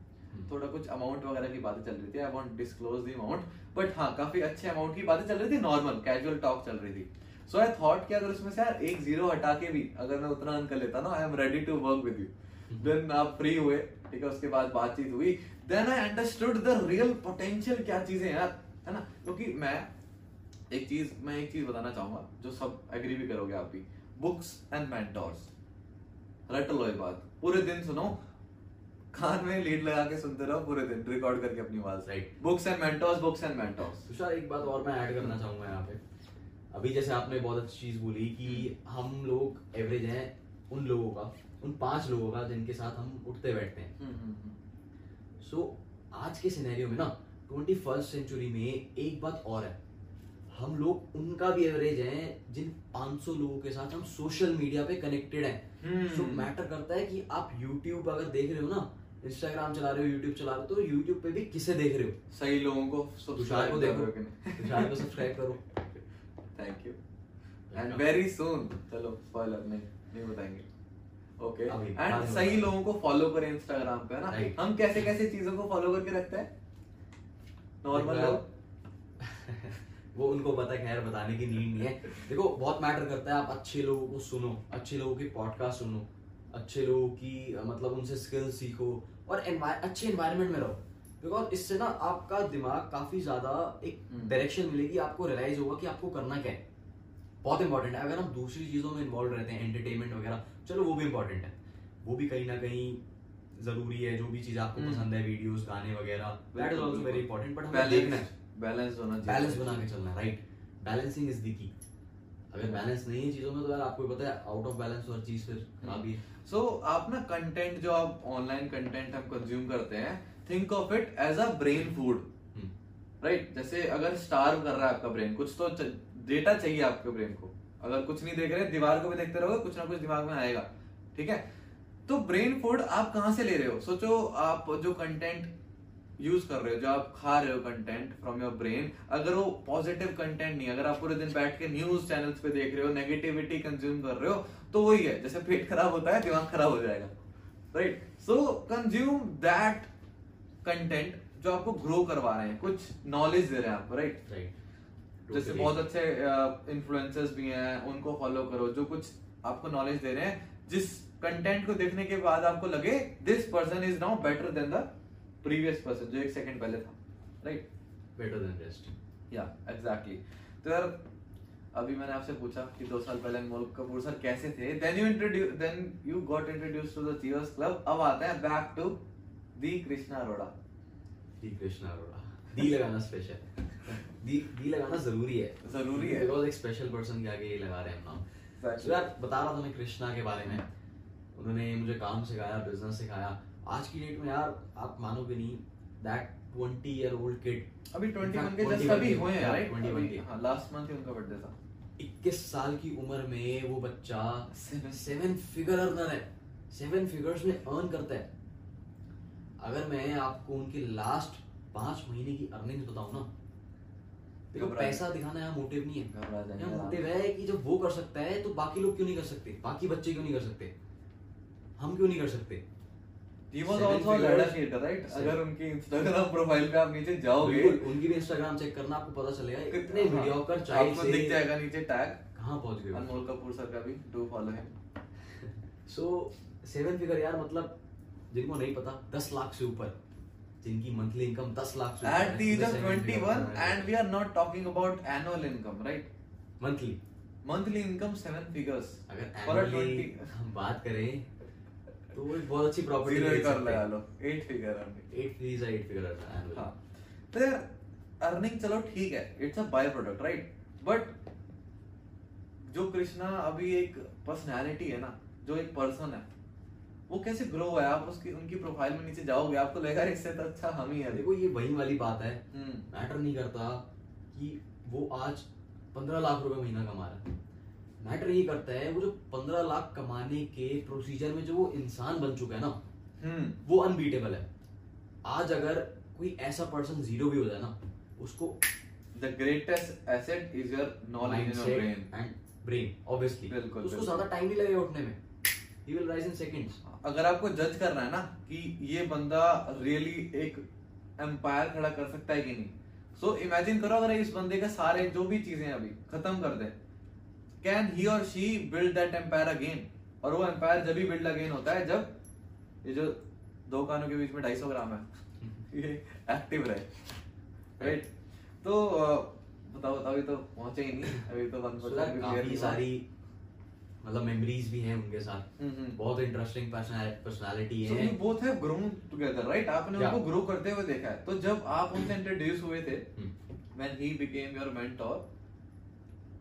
थोड़ा कुछ अमाउंट वगैरह की बातें चल रही थी I want disclose the amount but हाँ काफ़ी अच्छे अमाउंट की बातें चल रही थी नॉर्मल कैजुअल टॉक चल रही थी. सो आई थॉट कि अगर उसमें से यार एक ज़ीरो हटा के भी अगर मैं उतना कर लेता ना I am ready to work with you then आप फ्री हुए ठीक है उसके बाद बातचीत हुई. Then I understood the real potential क्या चीज़ें यार है ना? क्योंकि मैं एक चीज़ मैं एक चीज़ बताना चाहूँगा जो सब एग्री भी करोगे आप भी. बुक्स एंड मेंटोर्स रट लो ये बात पूरे दिन सुनो कान में लीड लगा के सुनते रहो पूरे दिन रिकॉर्ड करके अपनी आवाज़। Right. Books and mentors books and mentors Tushar एक बात और मैं ऐड करना चाहूँगा यहाँ पे। अभी जैसे आपने बहुत अच्छी चीज़ बोली कि हम लोग एवरेज हैं उन लोगों का उन पाँच लोगों का जिनके साथ हम उठते बैठते हैं। सो so, आज के सिनेरियो में ना ट्वेंटी फ़र्स्ट सेंचुरी में एक बात और है। हम लोग उनका भी एवरेज है जिन 500 लोगों के साथ हम सोशल मीडिया पे कनेक्टेड हैं। सो मैटर करता है कि आप यूट्यूब अगर देख रहे हो ना इंस्टाग्राम चला रहे हो यूट्यूब चला रहे हो तो YouTube पे भी किसे देख रहे हो? सही लोगों को तुषार को देखो। तुषार को सब्सक्राइब करो। Thank you and very soon चलो स्पॉइलर नहीं नहीं बताएँगे। ओके एंड सही लोगों को फॉलो करें इंस्टाग्राम पे है ना? हम कैसे कैसे चीज़ों को फॉलो करके रखते हैं? नॉर्मल लोग? वो उनको पता है खैर बताने की नीड नहीं है। देखो बहुत मैटर करता है आप अच्छे लोगों को सुनो अच्छे लोगों की पॉडकास्ट सुनो अच्छे लोगों की मतलब उनसे स्किल्स सीखो और अच्छे एनवायरनमेंट में रहो। बिकॉज़ इससे ना आपका दिमाग काफ़ी ज़्यादा एक हम्म। डायरेक्शन मिलेगी आपको रियलाइज़ होगा कि आपको करना क्या है। बहुत इंपॉर्टेंट है। अगर हम दूसरी चीज़ों में इन्वॉल्व रहते हैं एंटरटेनमेंट वगैरह चलो वो भी इंपॉर्टेंट है। वो भी कहीं ना कहीं ज़रूरी है जो भी चीज़ आपको हम्म। पसंद है वीडियोस गाने वगैरह that is also very important but हमें देखना है। बैलेंस होना चाहिए। बैलेंस बना के चलना है। राइट बैलेंसिंग इज़ द की अगर बैलेंस नहीं है चीज़ों में तो यार आपको पता है आउट ऑफ़ बैलेंस हर चीज़ फिर खराब ही सो आप ना कंटेंट जो आप ऑनलाइन कंटेंट हम कंज्यूम करते हैं think of it as a brain food right जैसे अगर स्टार्व कर रहा है आपका ब्रेन कुछ तो डेटा चाहिए आपके ब्रेन को। अगर कुछ नहीं देख रहे दीवार को भी देखते रहोगे कुछ ना कुछ दिमाग में आएगा। ठीक है? तो ब्रेन फ़ूड आप कहाँ से ले रहे हो? सोचो आप जो कंटेंट यूज़ कर रहे हो जो आप खा रहे हो कंटेंट फ्रॉम योर ब्रेन अगर वो पॉजिटिव कंटेंट नहीं अगर आप पूरे दिन बैठ के न्यूज़ चैनल्स पे देख रहे हो नेगेटिविटी कंज्यूम कर रहे हो तो वही है जैसे पेट खराब होता है दिमाग खराब हो जाएगा right so consume that content जो आपको ग्रो करवा रहे हैं कुछ नॉलेज दे रहे हैं आपको राइट राइट जैसे बहुत अच्छे इन्फ्लुएंसर्स भी हैं उनको फॉलो करो जो कुछ आपको नॉलेज दे रहे हैं जिस कंटेंट को देखने के बाद आपको लगे this person is now better than the previous person जो एक सेकंड पहले था राइट बेटर देन रेस्ट या एग्जैक्टली तो यार अभी मैंने आपसे पूछा कि दो साल पहले अनमोल कपूर सर कैसे थे? Then you introduce then you got introduce to the cheers club अब आते हैं back to the Krishna Arora the Krishna Arora the लगाना स्पेशल दी दी लगाना ज़रूरी है. ज़रूरी है। बिकॉज़ एक स्पेशल पर्सन के आगे ये लगा रहे हैं हम नाम यार बता रहा था मैं कृष्णा के बारे में. उन्होंने मुझे काम सिखाया बिज़नेस सिखाया. आज की डेट में यार आप मानोगे नहीं that twenty year old kid अभी 21 In के जस्ट अभी हुए हैं राइट 21 के। हाँ लास्ट मंथ ही उनका बर्थडे था। 21 साल की उम्र में वो बच्चा सेवन फिगर अर्नर है। सेवन फिगर्स में अर्न करता है। अगर मैं आपको उनके लास्ट पाँच महीने की अर्निंग बताऊँ ना देखो पैसा दिखाना यहाँ मोटिव नहीं है। यहाँ मोटिव है कि जब वो कर सकता है तो बाकी लोग क्यों नहीं कर सकते? बाकी बच्चे क्यों नहीं कर सकते? हम क्यों नहीं कर सकते? He was also a ladder creator, right? अगर उनकी इंस्टाग्राम प्रोफ़ाइल पे आप नीचे जाओगे उनकी भी इंस्टाग्राम चेक करना आपको पता चलेगा। इतने हाँ, मीडियोकर चाइल्ड से दिख जाएगा नीचे टैग कहाँ पहुँच गए अनमोल कपूर सर का भी do follow him so seven figure यार मतलब जिनको नहीं पता दस लाख से ऊपर जिनकी मंथली इनकम दस लाख से at the age of 21 and we are not talking about annual income right? Monthly monthly income seven figures. अगर for a annually 20 हम बात करें तो वो बहुत अच्छी प्रॉपर्टी ही लगा लो eight fees eight figure annual हाँ तो यार अर्निंग चलो ठीक है it's a byproduct right but जो कृष्णा अभी एक पर्सनालिटी है ना जो एक पर्सन है वो कैसे ग्रो है? आप उसकी उनकी प्रोफ़ाइल में नीचे जाओगे आपको लगेगा इससे तो अच्छा हम ही है। देखो ये वही वाली बात है। हम्म। मैटर नहीं करता कि वो आज पंद्रह लाख रुपए महीना कमा रहा है। मैटर ये करता है वो जो पंद्रह लाख कमाने के प्रोसीजर में जो वो इंसान बन चुका है ना हम्म। वो अनबीटेबल है। आज अगर कोई ऐसा पर्सन ज़ीरो भी हो जाए ना उसको the greatest asset is your knowledge in your brain and brain obviously उसको ज़्यादा टाइम नहीं लगेगा उठने में। He will rise in seconds अगर आपको जज करना है ना कि ये बंदा रियली एक एम्पायर खड़ा कर सकता है कि नहीं। सो so, इमेजिन करो अगर इस बंदे का सारे जो भी चीज़ें अभी खत्म कर दे। कैन ही और she build that empire again और वो एम्पायर जब ही बिल्ड अगेन होता है जब ये जो दो कानों के बीच में ढाई सौ ग्राम है ये एक्टिव रहे राइट तो बताओ बताओ अभी तो पहुँचे ही नहीं अभी तो वन So that काफ़ी सारी मतलब मेमोरीज भी हैं उनके साथ। हम्म, हम्म। बहुत इंटरेस्टिंग पर्सनालिटी है। you both have grown together, right? आपने Yeah. उनको ग्रो करते हुए देखा है। तो जब आप उनसे इंट्रोड्यूस हुए थे when he became your mentor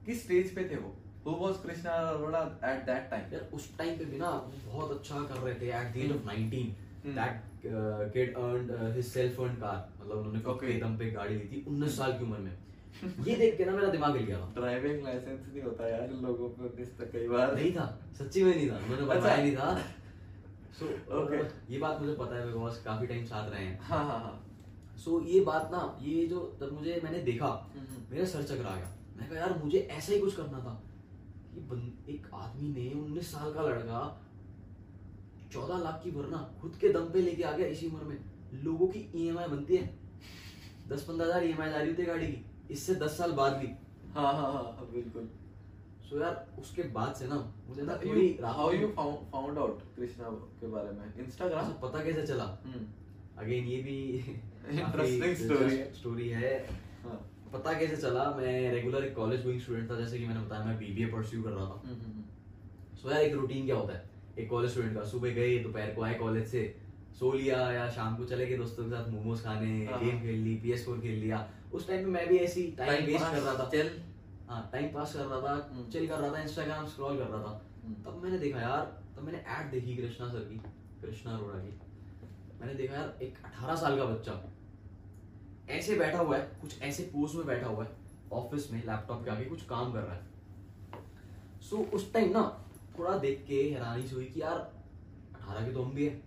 किस स्टेज पे थे वो? Who was Krishna Arora at that time? यार उस टाइम पे भी ना बहुत अच्छा कर रहे थे at the age of 19 Hmm. That kid earned his self earn car मतलब उन्होंने खुद. के दम पे गाड़ी ली थी 19 साल की उम्र में। ये देख के ना मेरा दिमाग हिल गया ड्राइविंग लाइसेंस नहीं होता यार लोगों को उन्नीस तक कई बार। नहीं था सच्ची में नहीं था। उन्होंने अच्छा। नहीं था। सो Okay. ये बात मुझे पता है बिकॉज़ काफ़ी टाइम साथ रहे हैं। हाँ हाँ हाँ। सो ये बात ना ये जो जब मुझे मैंने देखा हम्म। मेरा सर चकरा गया। मैं कहा यार मुझे ऐसा ही कुछ करना था। कि बन, एक आदमी ने उन्नीस साल का लड़का चौदह लाख की भरना खुद के दम पे लेके आ गया इसी उम्र में। लोगों की ईएमआई बनती है। दस पंद्रह हज़ार ई जा रही होती है गाड़ी की। इससे दस साल बाद भी। हाँ हाँ हाँ बिल्कुल। सो यार उसके बाद से ना मुझे ना थोड़ी you found found out Krishna के बारे में? इंस्टाग्राम ऐसा पता कैसे चला? अगेन ये भी story है। स्टोरी है। हाँ। पता कैसे चला? मैं रेगुलर एक कॉलेज गोइंग स्टूडेंट था जैसे कि मैंने बताया मैं बीबीए परस्यू कर रहा था। हम्म, सो यार एक रूटीन क्या होता है? एक कॉलेज स्टूडेंट का सुबह गए दोपहर को आए कॉलेज से सो लिया या शाम को चले गए दोस्तों के साथ मोमोज खाने हाँ। गेम खेल ली पी खेल लिया। उस टाइम पे मैं भी ऐसी टाइम वेस्ट कर रहा था। chill। हाँ टाइम पास कर रहा था हम्म। चिल कर रहा था इंस्टाग्राम स्क्रॉल कर रहा था। हम्म। तब मैंने देखा यार तब मैंने ऐड देखी कृष्णा सर की कृष्णा अरोड़ा की। मैंने देखा यार एक 18 साल का बच्चा। ऐसे बैठा हुआ है कुछ ऐसे पोज में बैठा हुआ है ऑफ़िस में लैपटॉप के आगे कुछ काम कर रहा है। सो so, उस टाइम ना थोड़ा देख के हैरानी से हुई कि यार अठारह के तो हम भी है।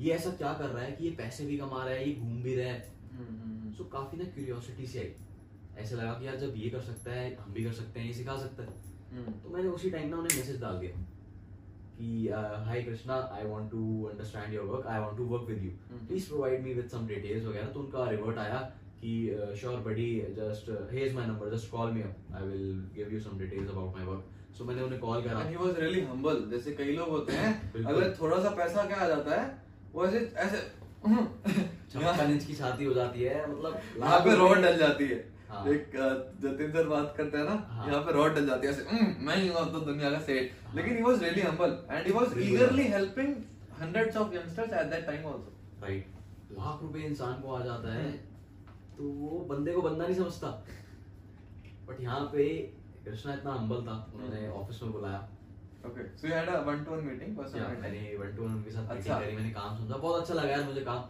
ये ऐसा क्या कर रहा है कि ये पैसे भी कमा रहा है ये घूम भी रहा है? हम्म, हम्म, सो काफ़ी ना क्यूरियोसिटी से आई। ऐसे लगा कि यार जब ये कर सकता है हम भी कर सकते हैं ये सिखा सकता है। हम्म, तो मैंने उसी टाइम ना उन्हें मैसेज डाल दिया कि hi Krishna I want to understand your work I want to work with you hmm. Please provide me with some details वगैरह. तो उनका रिवर्ट आया कि sure buddy just here's my number just call me up I will give you some details about my work so मैंने उन्हें कॉल करा he was really humble. जैसे कई लोग होते हैं। अगर थोड़ा सा पैसा क्या आ जाता है वो ऐसे ऐसे छप्पन इंच की छाती हो जाती है मतलब यहाँ पे रॉड डल जाती है हाँ। एक अ, जतिन सर बात करते हैं ना हाँ। यहाँ पे रॉड डल जाती है ऐसे "हम्म, मैं ही हूँ तो दुनिया का सेठ हाँ। लेकिन he was really humble and he was बिल्कुल। eagerly helping hundreds of youngsters at that time also right lakh रुपए इंसान को आ जाता है तो वो बंदे को बंदा नहीं समझता। बट यहाँ पे कृष्णा इतना हम्बल था उन्होंने ऑफ़िस में बुलाया। ओके सो मैंने वन टू वन उनके साथ अच्छा। मीटिंग करी मैंने काम समझा। बहुत अच्छा लगा यार मुझे काम।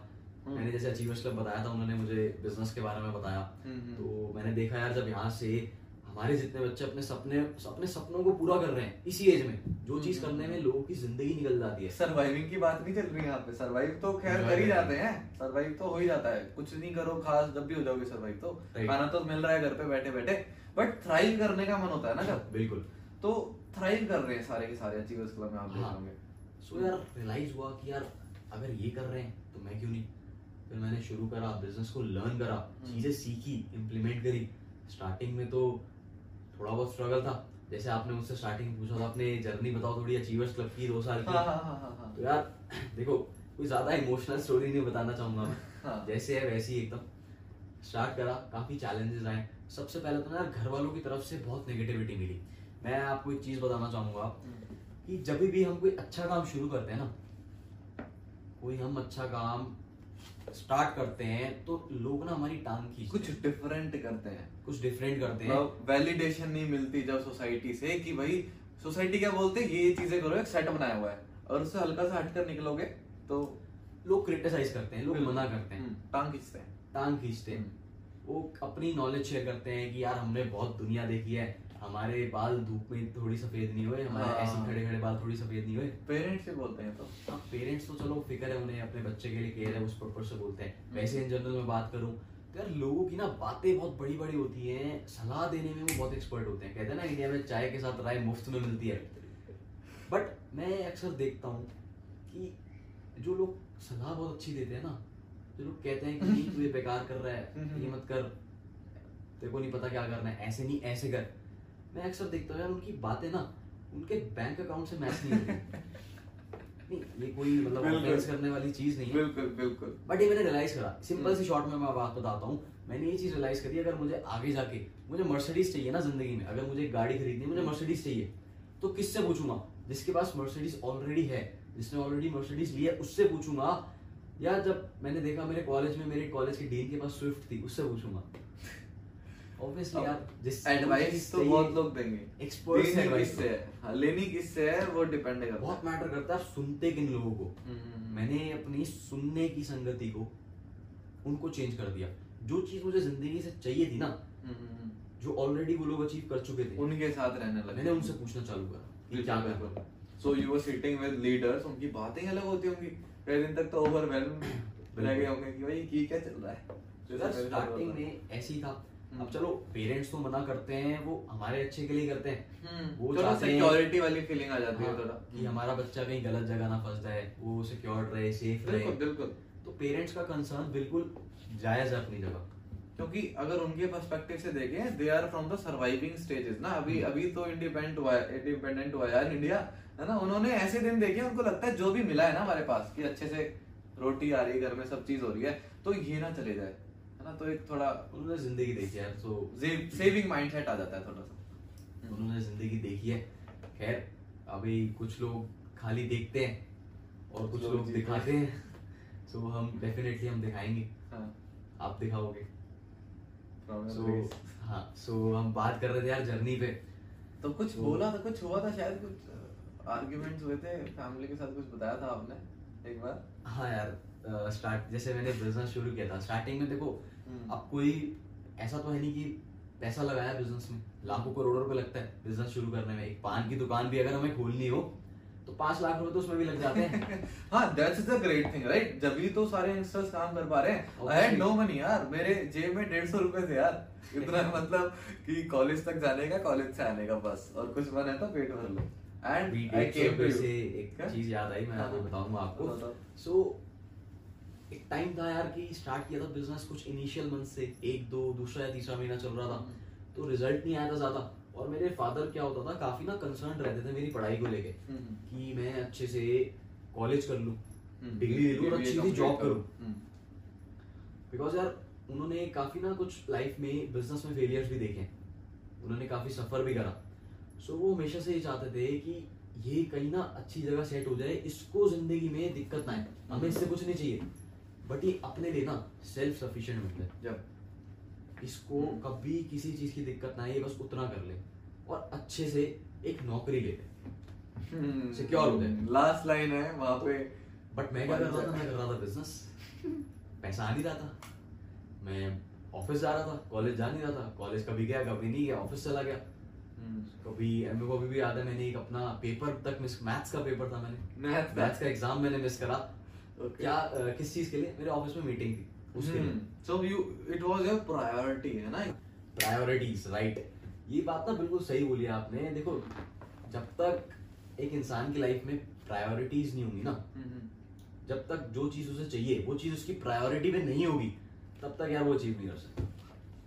हम्म। मैंने जैसे अचीवर्स क्लब बताया था उन्होंने मुझे बिज़नेस के बारे में बताया। हम्म, हम्म। तो मैंने देखा यार जब यहाँ से हमारे जितने बच्चे अपने सपने अपने सपनों को पूरा कर रहे हैं इसी एज में जो चीज़ हम्म, करने में लोगों की ज़िंदगी निकल जाती है। सर्वाइविंग की बात नहीं चल रही यहाँ पे सर्वाइव तो खैर कर ही जाते हैं सर्वाइव तो हो ही जाता है। कुछ नहीं करो खास जब भी हो जाओगे सर्वाइव तो। खाना तो मिल रहा है घर पे बैठे बैठे बट थ्राइव करने का मन होता है ना जब बिल्कुल। तो थ्राइव कर रहे हैं सारे के सारे अचीवर्स क्लब में आप देख हाँ। होंगे सो यार रियलाइज़ हुआ कि यार अगर ये कर रहे हैं तो मैं क्यों नहीं? फिर मैंने शुरू करा बिज़नेस को लर्न करा हम्म। चीज़ें सीखी इम्प्लीमेंट करी। स्टार्टिंग में तो थोड़ा बहुत स्ट्रगल था। जैसे आपने मुझसे स्टार्टिंग पूछा था अपने जर्नी बताओ थोड़ी अचीवर्स क्लब की दो साल हाँ की। हाँ हाँ हाँ हाँ तो यार देखो कोई ज़्यादा इमोशनल स्टोरी नहीं बताना चाहूँगा मैं। हाँ। जैसे है वैसे ही एकदम। स्टार्ट करा काफ़ी चैलेंजेस आए। सबसे पहले तो ना यार घर वालों की तरफ़ से बहुत नेगेटिविटी मिली। मैं आपको एक चीज़ बताना चाहूँगा। कि जब भी हम कोई अच्छा काम शुरू करते हैं ना कोई हम अच्छा काम स्टार्ट करते हैं तो लोग ना हमारी टांग खींचते कुछ डिफरेंट करते हैं। कुछ डिफरेंट करते हैं। वैलिडेशन नहीं मिलती जब सोसाइटी से कि भाई सोसाइटी क्या बोलते हैं ये चीज़ें करो एक सेट बनाया हुआ है। और उससे हल्का सा हटकर निकलोगे तो लोग क्रिटिसाइज करते हैं लोग मना करते हैं। हम्म, टांग खींचते हैं। टांग खींचते हैं। वो अपनी नॉलेज शेयर करते हैं कि यार हमने बहुत दुनिया देखी है हमारे बाल धूप में थोड़ी सफ़ेद नहीं हुए हमारे हाँ। ऐसे खड़े खड़े बाल थोड़ी सफ़ेद नहीं हुए। पेरेंट्स से बोलते हैं तो। हाँ पेरेंट्स तो चलो फ़िक्र है उन्हें अपने बच्चे के लिए केयर है उस पर्पज से बोलते हैं। हम्म। वैसे इन जनरल में बात करूँ तो यार लोगों की ना बातें बहुत बड़ी बड़ी होती हैं सलाह देने में वो बहुत एक्सपर्ट होते हैं। कहते हैं ना इंडिया में चाय के साथ राय मुफ़्त में मिलती है। बट मैं अक्सर देखता हूँ कि जो लोग सलाह बहुत अच्छी देते हैं ना जो लोग कहते हैं कि तू ये बेकार कर रहा है ये मत कर। तेरे को नहीं पता क्या करना है ऐसे नहीं ऐसे कर। मैं अक्सर देखता हूँ यार उनकी बातें ना उनके बैंक अकाउंट से मैच नहीं होती। नहीं ये कोई मतलब। ऑफेंस करने वाली चीज़ नहीं है। बिल्कुल बिल्कुल। बट ये मैंने रियलाइज़ करा। सिंपल सी हम्म। शॉर्ट में मैं बात बताता हूँ। मैंने ये चीज़ रियलाइज़ करी अगर मुझे आगे जाके मुझे मर्सिडीज चाहिए ना ज़िंदगी में अगर मुझे गाड़ी खरीदनी मुझे मर्सिडीज चाहिए तो किससे पूछूँगा? जिसके पास मर्सिडीज ऑलरेडी है जिसने ऑलरेडी मर्सिडीज लिया है, उससे पूछूँगा। या जब मैंने देखा मेरे कॉलेज में मेरे कॉलेज के डीन के पास स्विफ्ट थी उससे पूछूँगा। ऑब्वियसली यार जिस एडवाइस तो बहुत लोग देंगे। से देनी advice किससे है? हाँ, लेनी किससे है वो डिपेंड करता बहुत मैटर करता है सुनते किन लोगों को। हम्म। मैंने अपनी सुनने की संगति को उनको चेंज कर दिया। जो चीज़ मुझे ज़िंदगी से चाहिए थी ना हम्म। जो ऑलरेडी वो लोग अचीव कर चुके थे उनके साथ रहने लगे मैंने उनसे पूछना चालू करा कि क्या कर so you were sitting with leaders उनकी बातें अलग होती होंगी। कई दिन तक तो ओवरवेल्म रह गए होंगे कि भाई ये क्या चल रहा है? स्टार्टिंग में ऐसे था। अब चलो पेरेंट्स तो मना करते हैं वो हमारे अच्छे के लिए करते हैं। हम्म, वो चाहते हैं- सिक्योरिटी वाली फीलिंग आ जाती है हाँ, थोड़ा। कि हमारा बच्चा कहीं गलत जगह ना फंस जाए वो सिक्योर रहे सेफ़ रहे। बिल्कुल तो पेरेंट्स का कंसर्न बिल्कुल जायज़ है अपनी जगह। क्योंकि अगर उनके पर्सपेक्टिव से देखें they are from the surviving stages ना। अभी हम्म। अभी तो इंडिपेंडेंट हुआ है इंडिपेंडेंट हुआ यार इंडिया है ना? उन्होंने ऐसे दिन देखे उनको लगता है जो भी मिला है ना हमारे पास कि अच्छे से रोटी आ रही है घर में सब चीज़ हो रही है तो ये ना चले जाए। ना तो एक थोड़ा उन्होंने ज़िंदगी देखी है तो सेविंग माइंडसेट आ जाता है थोड़ा सा। उन्होंने ज़िंदगी देखी है। खैर अभी कुछ लोग खाली देखते हैं और कुछ लोग। दिखाते हैं। सो so, हम डेफिनेटली हम दिखाएँगे। हाँ। आप दिखाओगे। सो place. हाँ सो so, हम बात कर रहे थे यार जर्नी पे। तो कुछ तो- बोला था कुछ हुआ था शायद कुछ आर्ग्यूमेंट्स हुए थे फैमिली के साथ कुछ बताया था आपने एक बार? हाँ यार स्टार्ट जैसे मैंने बिज़नेस शुरू किया था। स्टार्टिंग में देखो हम्म। अब कोई ऐसा तो है नहीं कि पैसा लगाया बिज़नेस में। लाखों करोड़ों रुपए लगता है बिज़नेस शुरू करने में। एक पान की दुकान भी अगर हमें खोलनी हो तो पाँच लाख रुपए तो उसमें भी लग जाते हैं। हाँ that's the great thing right जब भी तो सारे यंगस्टर्स काम कर पा रहे हैं। आई हैड नो मनी यार। मेरे जेब में डेढ़ सौ रुपए थे यार। इतना मतलब कि कॉलेज तक जाने का कॉलेज से आने का बस। और कुछ मन है तो पेट भर लो। एंड आई केम टू से एक चीज़ याद आई मैं हाँ, आपको। बताऊँगा आपको। सो एक टाइम था यार कि स्टार्ट किया था बिज़नेस कुछ इनिशियल मंथ से एक दो दूसरा या तीसरा महीना चल रहा था हम्म। तो रिज़ल्ट नहीं आया था ज़्यादा और मेरे फादर क्या होता था काफ़ी ना कंसर्न रहते थे मेरी पढ़ाई को लेके हम्म। कि मैं अच्छे से कॉलेज कर लूँ हम्म। डिग्री ले लूँ और अच्छी सी जॉब करो। हम्म। बिकॉज़ यार उन्होंने काफ़ी ना कुछ लाइफ में बिज़नेस में फेलियर्स भी देखे उन्होंने काफ़ी सफ़र भी करा सो वो हमेशा से ये चाहते थे कि ये कहीं ना अच्छी जगह सेट हो जाए इसको ज़िंदगी में दिक्कत ना आए हमें इससे कुछ नहीं चाहिए बट ये अपने लिए ना सेल्फ सफिशिएंट बन जाए जब इसको। कभी किसी चीज़ की दिक्कत ना आए बस उतना कर ले और अच्छे से एक नौकरी ले ले। Secure हो जाए। लास्ट लाइन है वहाँ पे बट मैं क्या कर रहा था? मैं कर रहा था बिज़नेस पैसा आ नहीं रहा था। मैं ऑफ़िस जा रहा था कॉलेज जा नहीं रहा था। कॉलेज कभी गया कभी नहीं गया ऑफ़िस चला गया। हम्म। कभी मेरे को अभी भी याद है मैंने एक अपना पेपर तक मिस मैथ्स का पेपर था मैंने? मैथ्स का? एग्ज़ाम मैंने मिस करा। Okay. क्या किस चीज़ के लिए? मेरे ऑफ़िस में मीटिंग थी उसके लिए। So you it was your priority है ना? प्रायोरिटीज राइट ये बात ना बिल्कुल सही बोली आपने। देखो जब तक एक इंसान की लाइफ में प्रायोरिटीज नहीं होंगी ना जब तक जो चीज़ उसे चाहिए वो चीज़ उसकी प्रायोरिटी में नहीं होगी तब तक यार वो अचीव नहीं कर सकता।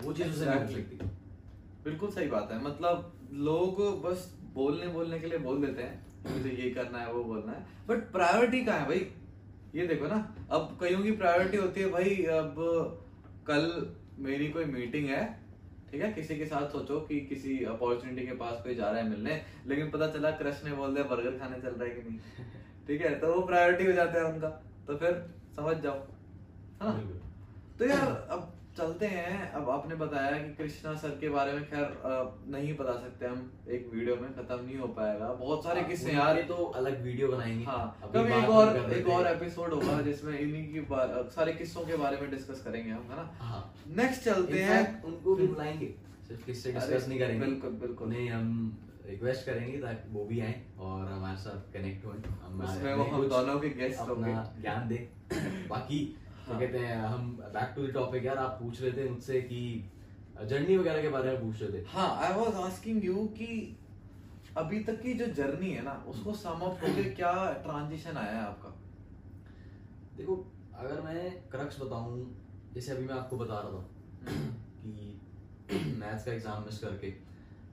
वो चीज़ उसे नहीं Exactly. सकती। बिल्कुल सही बात है। मतलब लोग बस बोलने बोलने के लिए बोल देते हैं मुझे ये करना है वो बोलना है। बट प्रायोरिटी कहाँ है भाई? ये देखो ना अब कईयों की प्रायोरिटी होती है भाई अब कल मेरी कोई मीटिंग है ठीक है? किसी के साथ सोचो कि किसी अपॉर्चुनिटी के पास कोई जा रहा है मिलने लेकिन पता चला क्रश ने बोल दिया बर्गर खाने चल रहा है कि नहीं? ठीक है? तो वो प्रायोरिटी हो जाता है उनका। तो फिर समझ जाओ। हाँ। तो यार अब चलते हैं। अब आपने बताया कि कृष्णा सर के बारे में खैर नहीं बता सकते हम। एक वीडियो में खत्म नहीं हो पाएगा। बहुत सारे हाँ, किस्से यार तो अलग वीडियो बनाएँगे। हाँ कभी एक और एक और एपिसोड होगा जिसमें इन्हीं की सारे किस्सों के बारे में डिस्कस करेंगे हम है ना? हाँ। नेक्स्ट चलते हैं। उनको भी बुलाएँगे। सिर्फ़ किससे डिस्कस नहीं करेंगे। बिल्कुल, बिल्कुल। उन्हें हम रिक्वेस्ट करेंगे ताकि वो भी आए और हमारे साथ कनेक्ट हों हम दोनों के गेस्ट अपना ज्ञान दे। बाकी हाँ। कहते हैं हम बैक टू द टॉपिक यार आप पूछ रहे थे मुझसे कि जर्नी वगैरह के बारे में पूछ रहे थे हाँ आई वाज आस्किंग यू कि अभी तक की जो जर्नी है ना उसको सम अप करके क्या ट्रांजिशन आया है आपका देखो अगर मैं क्रक्स बताऊँ जैसे अभी मैं आपको बता रहा था कि मैथ्स का एग्ज़ाम मिस करके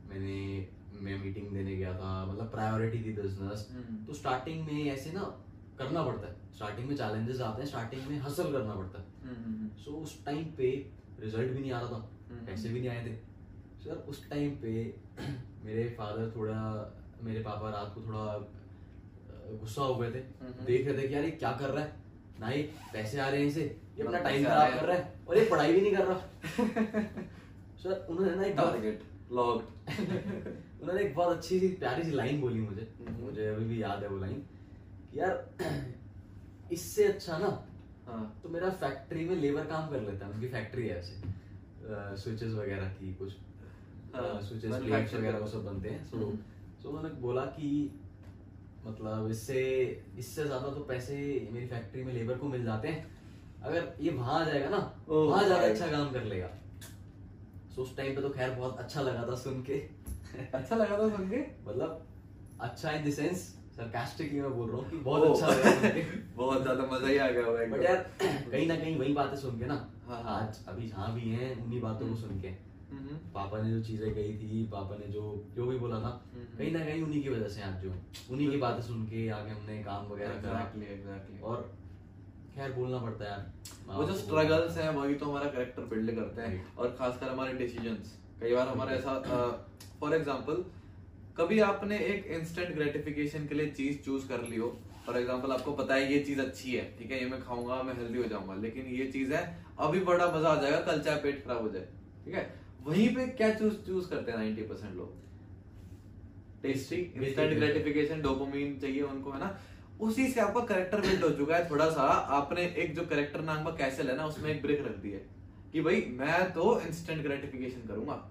मैंने मैं मीटिंग देने गया था मतलब प्रायोरिटी थी बिज़नेस हम्म। तो स्टार्टिंग में ऐसे ना करना पड़ता है। स्टार्टिंग में चैलेंजेस आते हैं स्टार्टिंग में हसल करना पड़ता है। हम्म, सो उस टाइम पे रिज़ल्ट भी नहीं आ रहा था। हम्म। पैसे भी नहीं आए थे। सर उस टाइम पे मेरे फादर थोड़ा मेरे पापा रात को थोड़ा गुस्सा हो गए थे। हम्म। देख रहे थे कि यार ये क्या कर रहा है? ना ये पैसे आ रहे हैं इसे। ये अपना टाइम खराब कर रहा है और ये पढ़ाई भी नहीं कर रहा। सर उन्होंने ना एक टारगेट लॉग उन्होंने एक बहुत अच्छी सी प्यारी सी लाइन बोली मुझे। हम्म। मुझे अभी भी याद है वो लाइन यार इससे अच्छा ना हाँ। तो मेरा फैक्ट्री में लेबर काम कर लेता है उनकी फैक्ट्री है ऐसे। स्विचेस वगैरह की कुछ। हाँ, स्विचेस प्लेट्स वगैरह वो सब बनते हैं। सो। सो उन्होंने बोला कि मतलब इससे इससे ज़्यादा तो पैसे मेरी फैक्ट्री में लेबर को मिल जाते हैं। अगर ये वहाँ आ जाएगा ना वहाँ ज़्यादा अच्छा काम कर लेगा। सो उस टाइम पे तो खैर बहुत अच्छा लगा था सुन के। अच्छा लगा था सुन के? मतलब अच्छा इन द सेंस सरकास्टिकली मैं बोल रहा हूँ कि बहुत अच्छा बहुत ज़्यादा मज़ा ही आ गया होगा बट यार कहीं ना कहीं वही बातें सुन के ना हाँ, हाँ। आज अभी जहाँ भी हैं उन्हीं बातों को सुन के। हम्म, पापा ने जो चीज़ें कही थी पापा ने जो जो भी बोला था हम्म। कहीं ना कहीं उन्हीं की वजह से आज जो उन्हीं की बातें सुन के आगे हमने काम वगैरह करा। और खैर बोलना पड़ता है यार। वो जो स्ट्रगल्स हैं वही तो हमारा करेक्टर बिल्ड करते हैं। और खासकर हमारे डिसीजंस कई बार हमारा ऐसा फॉर एग्जांपल कभी आपने एक इंस्टेंट ग्रेटिफिकेशन के लिए चीज़ चूज़ कर ली हो? फॉर एग्ज़ाम्पल आपको पता है ये चीज़ अच्छी है ठीक है ये मैं खाऊँगा मैं हेल्दी हो जाऊँगा लेकिन ये चीज़ है अभी बड़ा मज़ा आ जाएगा कल चाहे पेट खराब हो जाए ठीक है? वहीं पे क्या चूज़ चूज़ करते हैं 90% परसेंट लोग? टेस्टी इंस्टेंट ग्रेटिफिकेशन डोपामिन चाहिए उनको है ना? उसी से आपका करेक्टर बिल्ड हो चुका है थोड़ा सा आपने एक जो करेक्टर नाम का कैसल है ना उसमें एक ब्रेक रख दी है कि भाई मैं तो इंस्टेंट ग्रेटिफिकेशन करूँगा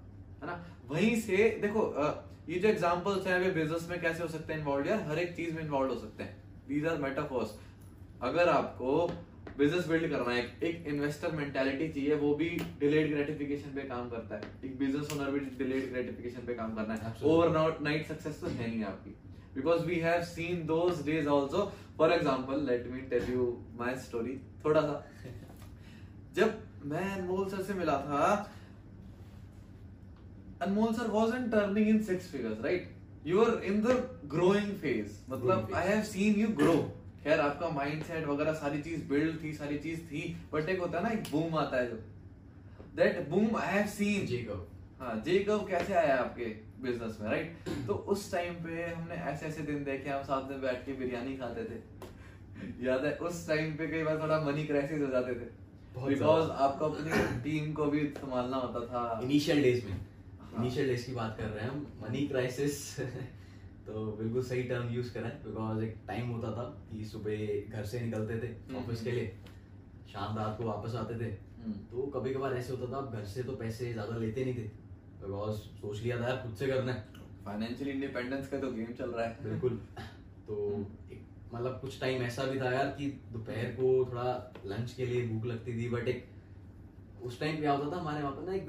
है ना? वहीं से देखो अ, ये जो एग्जांपल्स हैं वे बिज़नेस में कैसे हो सकते हैं इन्वॉल्व यार हर एक चीज़ में इन्वॉल्व हो सकते हैं। दीज आर मेटाफोर्स अगर आपको बिज़नेस बिल्ड करना है एक इन्वेस्टर मेंटालिटी चाहिए वो भी डिलेड ग्रेटिफिकेशन पे काम करता है। एक बिज़नेस ओनर भी डिलेड ग्रेटिफिकेशन पे काम करना है. ओवर नाइट सक्सेस तो है नहीं आपकी। Because we have seen those days also for example let me tell you my story थोड़ा सा। जब मैं अनमोल सर से मिला था Anmol sir wasn't turning in six figures right? You are in the growing phase. मतलब phase. I have seen you खैर आपका माइंडसेट वगैरह सारी चीज़ बिल्ड थी सारी चीज़ थी बट एक होता है ना एक बूम आता है जो that boom I have seen J curve हाँ जे कब कैसे आया आपके बिज़नेस में राइट तो उस टाइम पे हमने ऐसे ऐसे दिन देखे हम साथ में बैठ के बिरयानी खाते थे। याद है उस टाइम पे कई बार थोड़ा मनी क्राइसिस हो जाते थे। बिकॉज़ आपको अपनी टीम को भी संभालना होता था। इनिशियल डेज़ में। इनिशियल डेज़ की बात कर रहे हैं हम मनी क्राइसिस तो बिल्कुल सही टर्म यूज़ करा है बिकॉज़ एक टाइम होता था कि सुबह घर से निकलते थे हम्म, ऑफ़िस के हम्म। लिए शाम रात को वापस आते थे. हम्म। तो कभी कभार ऐसे होता था आप घर से तो पैसे ज़्यादा लेते नहीं थे बिकॉज़ सोच लिया था यार खुद से करना है. फाइनेंशियल इंडिपेंडेंस का तो गेम चल रहा है. बिल्कुल. तो मतलब कुछ टाइम ऐसा भी था यार कि दोपहर को थोड़ा लंच के लिए भूख लगती थी बट एक उस टाइम क्या होता था हमारे वहाँ पर ना एक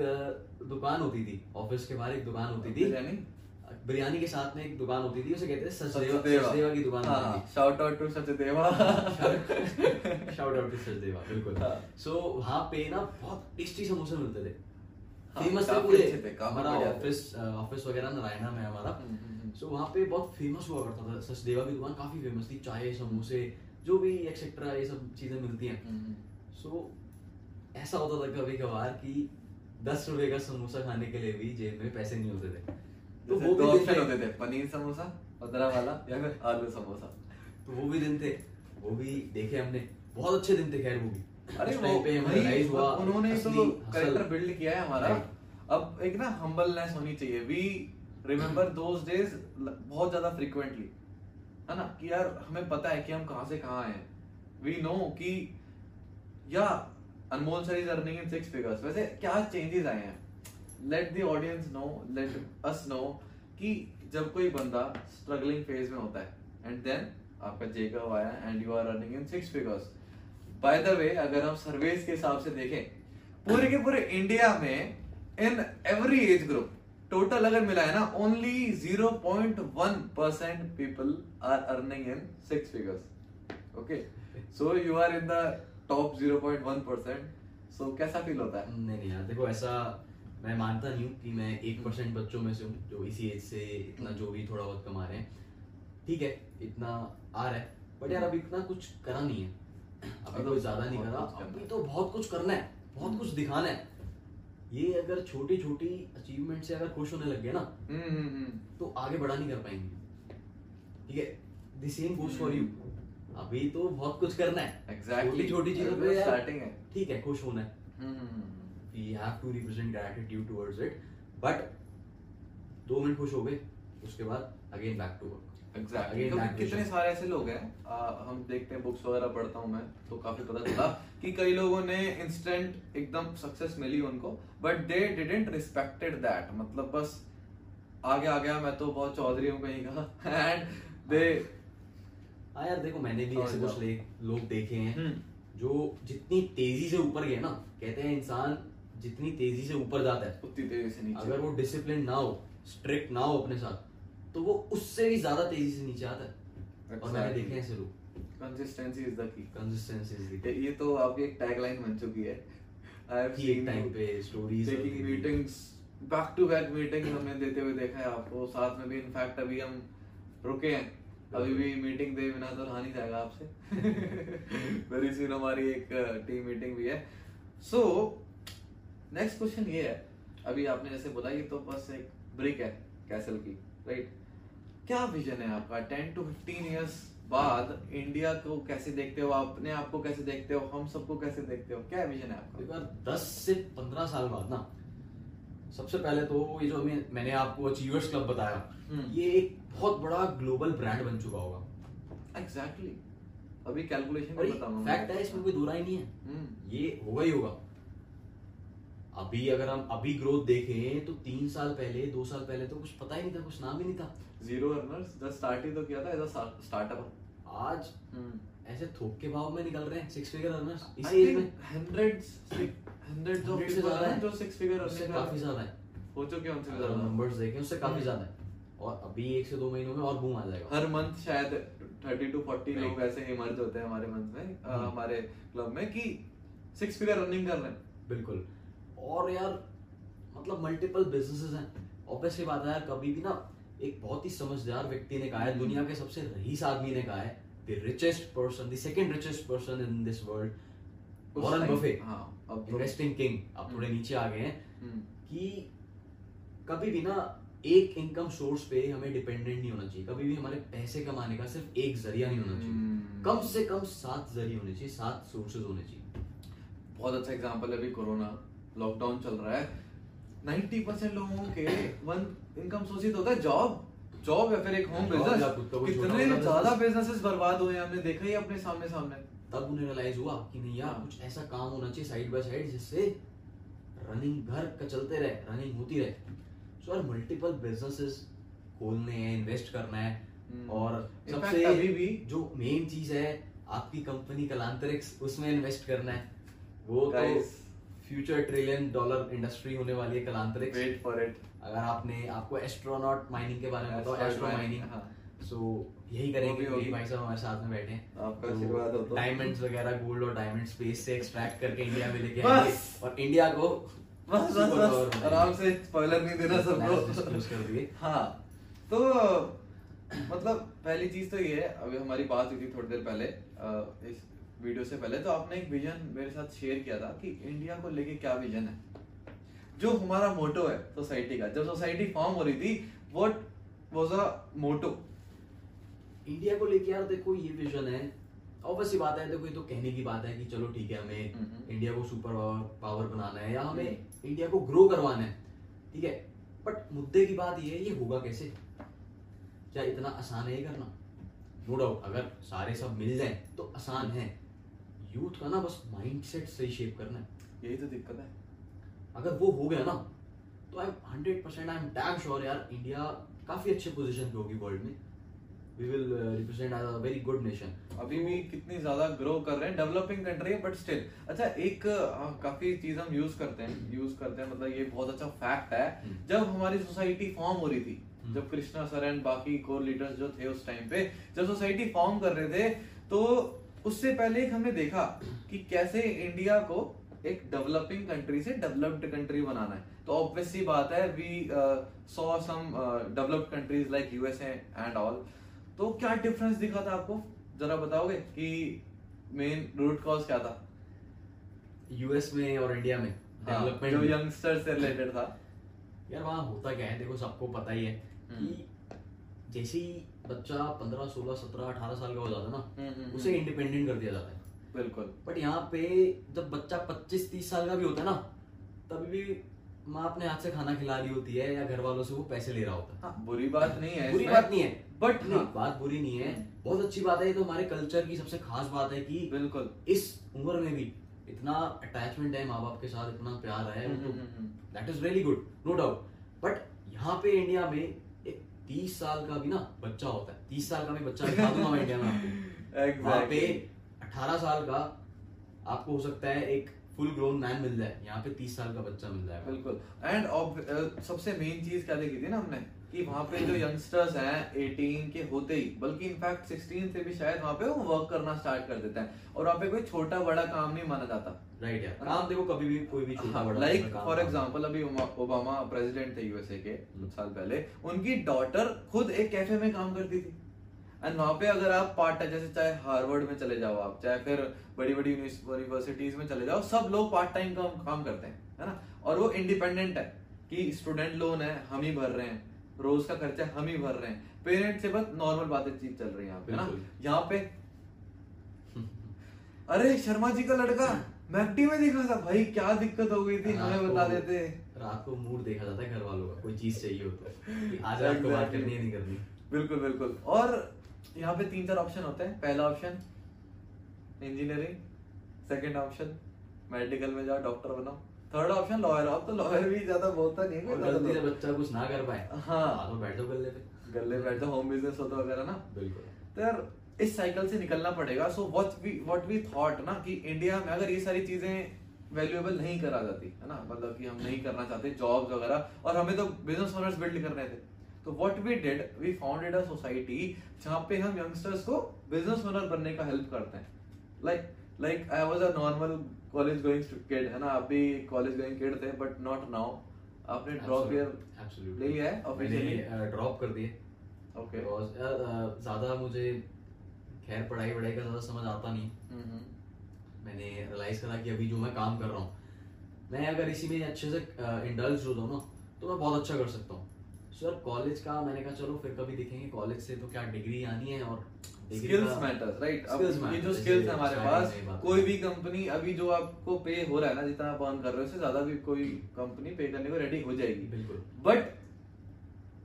दुकान होती थी ऑफ़िस के बाहर एक दुकान होती थी। बिरयानी? के साथ में एक दुकान होती थी उसे कहते हैं सचदेवा सचदेवा। की दुकान हाँ shout out to Sachdeva. Shout out to Sachdeva बिल्कुल। हाँ। सो वहाँ पे ना बहुत टेस्टी समोसे मिलते थे। हाँ, फ़ेमस थे पूरे। अच्छे थे, काफ़ी हमारा ऑफ़िस ऑफ़िस वगैरह नारायणा में हमारा। हम्म, हम्म, हम्म। सो वहाँ पे बहुत फ़ेमस हुआ करता था सचदेवा की दुकान काफ़ी फ़ेमस थी चाय समोसे जो भी एक्सेट्रा ये सब चीज़ें मिलती हैं। हम्म, सो ऐसा होता था कभी कभार कि दस रुपए का समोसा खाने के लिए भी जेब में पैसे नहीं होते थे। तो वो भी ऑप्शन होते थे पनीर समोसा पतरा वाला या फिर आलू समोसा। तो वो भी दिन थे। वो भी देखे हमने। बहुत अच्छे दिन थे खैर वो भी। अरे वो पे हुआ उन्होंने तो कैरेक्टर बिल्ड किया है हमारा। अब एक ना हम्बलनेस होनी चाहिए। वी रिमेम्बर दोस डेज़ बहुत ज़्यादा फ्रीक्वेंटली है ना? कि यार हमें पता है कि हम कहाँ से कहाँ हैं। वी नो कि या Anmol sir is earning in six figures वैसे क्या चेंजेस आए हैं? Let the audience know let us know कि जब कोई बंदा स्ट्रगलिंग फ़ेज़ में होता है एंड देन आपका जेकब आया and you are earning in six figures by the way अगर हम सर्वेस के हिसाब से देखें, पूरे के पूरे इंडिया में in every age group total अगर मिला है ना only 0.1 percent people are earning in six figures okay so you are in the top 0.1 percent so कैसा फील होता है? नहीं नहीं यार देखो ऐसा मैं मानता नहीं हूँ कि मैं एक परसेंट बच्चों में से हूँ जो इसी एज से इतना जो भी थोड़ा बहुत कमा रहे हैं। ठीक है इतना आ रहा है बट यार अभी इतना कुछ करा नहीं है। अभी अभी कोई ज़्यादा नहीं करा अभी तो बहुत कुछ करना है बहुत कुछ दिखाना है। ये अगर छोटी छोटी अचीवमेंट से अगर खुश होने लग गए ना हम्म हम्म हम्म। तो आगे बढ़ा नहीं कर पाएँगे। ठीक है the same goes for you अभी तो बहुत कुछ करना है। एग्जैक्टली छोटी छोटी चीज़ों पे स्टार्टिंग है। ठीक है खुश होना है। Hmm, hmm. we have to represent gratitude towards दो मिनट खुश हो गए उसके बाद again back to work exactly क्योंकि कितने सारे ऐसे लोग हैं आ, हम देखते हैं बुक्स वगैरह पढ़ता हूँ मैं तो काफ़ी पता चला कि कई लोगों ने इंस्टेंट एकदम सक्सेस मिली उनको but they didn't respected that मतलब बस आगे आ गया मैं तो बहुत चौधरी हूँ कहीं का एंड दे हाँ यार देखो मैंने भी ऐसे कुछ लोग देखे हैं हम्म। जो जितनी तेज़ी से ऊपर गए ना कहते हैं इंसान जितनी तेज़ी से ऊपर जाता है। उतनी तेज़ी से नीचे। अगर वो डिसिप्लिन ना हो स्ट्रिक्ट ना हो अपने साथ तो वो उससे भी ज़्यादा तेज़ी से नीचे आता है। और मैंने देखे हैं ऐसे लोग। Consistency is the key consistency is the ये तो आपकी एक टैगलाइन बन चुकी है। आई हैव एक टाइम पे stories taking meetings back to back हमने देते हुए देखा है आपको। साथ में भी इनफैक्ट अभी हम रुके हैं। अभी भी मीटिंग दे बिना तो रहा नहीं जाएगा आपसे। वेरी सून हमारी एक टीम मीटिंग भी है। सो नेक्स्ट क्वेश्चन ये है। अभी आपने जैसे बोला ये तो बस एक ब्रिक है कैसल की राइट क्या विजन है आपका? टेन टू फिफ्टीन ईयर्स बाद इंडिया को कैसे देखते हो? अपने आप को कैसे देखते हो? हम सबको कैसे देखते हो? क्या विजन है आपका? एक बार 10 से 15 साल बाद ना सबसे पहले तो ये जो मैं मैंने आपको अचीवर्स क्लब बताया हम्म। ये एक बहुत बड़ा ग्लोबल ब्रांड बन चुका होगा। Exactly exactly. अभी कैलकुलेशन फैक्ट है इसमें कोई दूरा ही नहीं है। हम्म। ये होगा ही होगा। अभी अगर हम अभी ग्रोथ देखें तो तीन साल पहले दो साल पहले तो कुछ पता ही नहीं था कुछ नाम ही नहीं था। ज़ीरो अर्नर्स जब स्टार्ट ही तो किया था एज अ स्टार्टअप आज ऐसे थोक के भाव में निकल रहे हैं सिक्स फिगर अर्नर्स इसी एज में। हंड्रेड्स हंड्रेड्स ऑफ़ पीपल हैं जो सिक्स फिगर अर्निंग काफ़ी ज़्यादा है। हो चुके हैं उनसे ज़्यादा। नंबर्स देखें उससे काफ़ी हम्म। ज़्यादा है। और अभी एक से दो महीनों में और बूम आ जाएगा। हर मंथ शायद 30 टू 40 Right. लोग ऐसे इमर्ज होते हैं हमारे मंथ में हम्म। हमारे क्लब में कि सिक्स फिगर रनिंग कर रहे हैं। बिल्कुल। और यार मतलब मल्टीपल बिजनेसेस हैं। ऑब्वियसली बात है यार कभी भी ना एक बहुत ही समझदार व्यक्ति ने कहा है दुनिया के सबसे रईस आदमी ने कहा है the richest person the second richest person in this world Warren Buffett हाँ इन्वेस्टिंग किंग अब थोड़े हम्म। नीचे आ गए हैं। कि कभी भी ना एक इनकम सोर्स पे हमें डिपेंडेंट नहीं होना चाहिए। कभी भी हमारे पैसे कमाने का सिर्फ़ एक ज़रिया नहीं होना चाहिए। हम्म। कम से कम सात ज़रिए होने चाहिए सात सोर्सेज होने चाहिए। बहुत अच्छा एग्जांपल है अभी कोरोना। लॉकडाउन चल रहा है। 90 परसेंट लोगों के वन इनकम सोर्स ही तो होता है। जॉब जॉब या फिर एक होम बिज़नेस कितने ज़्यादा। बिजनेसेस बर्बाद हुए हमने देखा ही अपने सामने सामने तब उन्हें रियलाइज़ हुआ कि नहीं यार। कुछ ऐसा काम होना चाहिए साइड बाय साइड जिससे रनिंग घर का चलते रहे रनिंग होती रहे। सो यार मल्टीपल बिजनेसेस खोलने हैं इन्वेस्ट करना है। हम्म। और सबसे अभी भी जो मेन चीज़ है आपकी कंपनी कलांतरिक्स उसमें इन्वेस्ट करना है। वो तो फ्यूचर ट्रिलियन डॉलर इंडस्ट्री होने वाली है कलांतरिक्स वेट फॉर इट अगर आपने आपको एस्ट्रोनॉट माइनिंग के बारे में बताओ एस्ट्रो माइनिंग हाँ। सो यही करेंगे यही भाई साहब हमारे साथ में बैठे हैं। आपका आशीर्वाद हो तो। डायमंड्स वगैरह गोल्ड और डायमंड स्पेस से एक्सट्रैक्ट करके इंडिया में लेके आएँगे। और इंडिया को बस बस बस। आराम से स्पॉइलर नहीं देना सबको हाँ तो मतलब पहली चीज़ तो ये है अभी हमारी बात हुई थी थोड़ी देर पहले इस वीडियो से पहले तो आपने एक विजन मेरे साथ शेयर किया था कि इंडिया को लेके क्या विजन है। जो हमारा मोटो है सोसाइटी का जब सोसाइटी फॉर्म हो रही थी what was a motto India को लेके यार देखो ये विजन है। ऑब्वियसली बात है देखो ये तो कहने की बात है कि चलो ठीक है हमें हम्म। इंडिया को सुपर पावर पावर बनाना है या हमें इंडिया को ग्रो करवाना है ठीक है? बट मुद्दे की बात ये है ये होगा कैसे? क्या इतना आसान है ये करना? नो डाउट अगर सारे सब मिल जाए तो आसान है। यूथ का ना बस माइंडसेट सही शेप करना है। यही तो दिक्कत है। अगर वो हो गया ना तो I hundred percent I am damn sure यार इंडिया काफ़ी अच्छे पोजीशन पे होगी वर्ल्ड में। We will represent as a very good nation अभी भी कितनी ज़्यादा ग्रो कर रहे हैं डेवलपिंग कंट्री है बट स्टिल अच्छा एक अ, काफ़ी चीज़ हम यूज़ करते हैं यूज़ करते हैं मतलब ये बहुत अच्छा फैक्ट है। हम्म। जब हमारी सोसाइटी फॉर्म हो रही थी हम्म। जब कृष्णा सर एंड बाकी कोर लीडर्स जो थे उस टाइम पे जब सोसाइटी फॉर्म कर रहे थे तो उससे पहले एक हमने देखा कि कैसे इंडिया को एक डेवलपिंग कंट्री से डेवलप्ड कंट्री बनाना है। तो ऑब्वियसली बात है we saw some developed countries like USA and all तो क्या डिफरेंस दिखा था आपको? जरा बताओगे कि मेन रूट कॉज क्या था? यूएस में और इंडिया में हाँ, डेवलपमेंट जो यंगस्टर से रिलेटेड था। यार वहाँ होता क्या है? देखो सबको पता ही है हम्म। कि जैसे ही बच्चा पंद्रह सोलह सत्रह अठारह साल का हो जाता है ना हम्म, हम्म, उसे हम्म। इंडिपेंडेंट कर दिया जाता है। बिल्कुल। बट यहाँ पे जब बच्चा पच्चीस तीस साल का भी होता है ना तभी भी माँ अपने हाथ से खाना खिला रही होती है या घर वालों से वो पैसे ले रहा होता है। हाँ, बुरी बात नहीं है बुरी बात नहीं है। बट हाँ, बात बुरी नहीं है। बहुत अच्छी बात है ये तो हमारे कल्चर की सबसे खास बात है कि बिल्कुल। इस उम्र में भी इतना अटैचमेंट है माँ बाप के साथ इतना प्यार है that is really good no doubt but यहाँ पे इंडिया में एक तीस साल का भी ना बच्चा होता है। तीस साल का भी बच्चा दिखा दूँगा मैं इंडिया में आपको। वहाँ पे अठारह साल का आपको हो सकता है एक फुल ग्रोन मैन मिल जाए। यहाँ पे तीस साल का बच्चा मिल जाएगा। बिल्कुल। एंड सबसे मेन चीज़ क्या देखी थी ना हमने? कि वहाँ पे जो यंगस्टर्स हैं 18 के होते ही बल्कि इनफैक्ट 16 से भी शायद वहाँ पे वो वर्क करना स्टार्ट कर देते हैं। और वहाँ पे कोई छोटा बड़ा काम नहीं माना जाता। राइट यार काम देखो कभी भी कोई भी छोटा बड़ा लाइक फॉर एग्जांपल अभी ओबामा प्रेसिडेंट थे यूएसए के हम्म। कुछ साल पहले उनकी डॉटर खुद एक कैफ़े में काम करती थी। एंड वहाँ पे अगर आप पार्ट टाइम जैसे चाहे हार्वर्ड में चले जाओ आप चाहे फिर बड़ी बड़ी यूनिवर्सिटीज में चले जाओ सब लोग पार्ट टाइम काम काम करते हैं है ना? और वो इंडिपेंडेंट है कि स्टूडेंट लोन है हम ही भर रहे हैं। रोज का खर्चा हम ही भर रहे हैं। पेरेंट्स से बस नॉर्मल बातें चीज़ चल रही है यहाँ पे ना? यहाँ पे अरे शर्मा जी का लड़का मैकडी में दिखा था। भाई क्या दिक्कत हो गई थी हमें बता देते। रात को मूड देखा जाता है घर वालों का कोई चीज़ चाहिए हो। तो आज रात को बात. करनी है नहीं करनी। बिल्कुल बिल्कुल। और यहाँ पे तीन चार ऑप्शन होते हैं। पहला option engineering second option medical में जाओ डॉक्टर बनो थर्ड ऑप्शन लॉयर अब तो लॉयर भी ज़्यादा बोलता नहीं है और गलती से बच्चा कुछ ना कर पाए। हाँ। तो बैठ जाओ गले पे। गले बैठ जाओ होम बिज़नेस होता वगैरह ना। बिल्कुल। तो यार इस साइकिल से निकलना पड़ेगा। So what we what we thought ना कि इंडिया में अगर ये सारी चीज़ें वैल्यूएबल नहीं करा जाती है ना? मतलब कि हम नहीं करना चाहते जॉब वगैरह और हमें तो बिज़नेस ओनर्स बिल्ड करने थे। तो what we did we founded a society जहाँ पे हम यंगस्टर्स को बिज़नेस ओनर बनने का हेल्प करते हैं। Like like I was a normal college going kid है ना? आप भी कॉलेज गोइंग किड थे बट नॉट नाउ आपने ड्रॉप ईयर Absolutely. ले लिया है ऑफिशियली ड्रॉप कर दिए। ओके ज़्यादा मुझे खैर पढ़ाई वढ़ाई का ज़्यादा समझ आता नहीं। मैंने रियलाइज़ करा कि अभी जो मैं काम कर रहा हूँ मैं अगर इसी में अच्छे से इंडल्ज हो जाऊँ ना तो मैं बहुत अच्छा कर सकता हूँ। सर कॉलेज का मैंने कहा चलो फिर कभी देखेंगे कॉलेज से तो क्या डिग्री आनी है? और स्किल्स मैटर्स राइट अब ये जो स्किल्स है हमारे पास कोई भी कंपनी अभी जो आपको पे हो रहा है ना जितना आप अर्न कर रहे हो उससे ज़्यादा भी कोई कंपनी पे करने को रेडी हो जाएगी। बिल्कुल। बट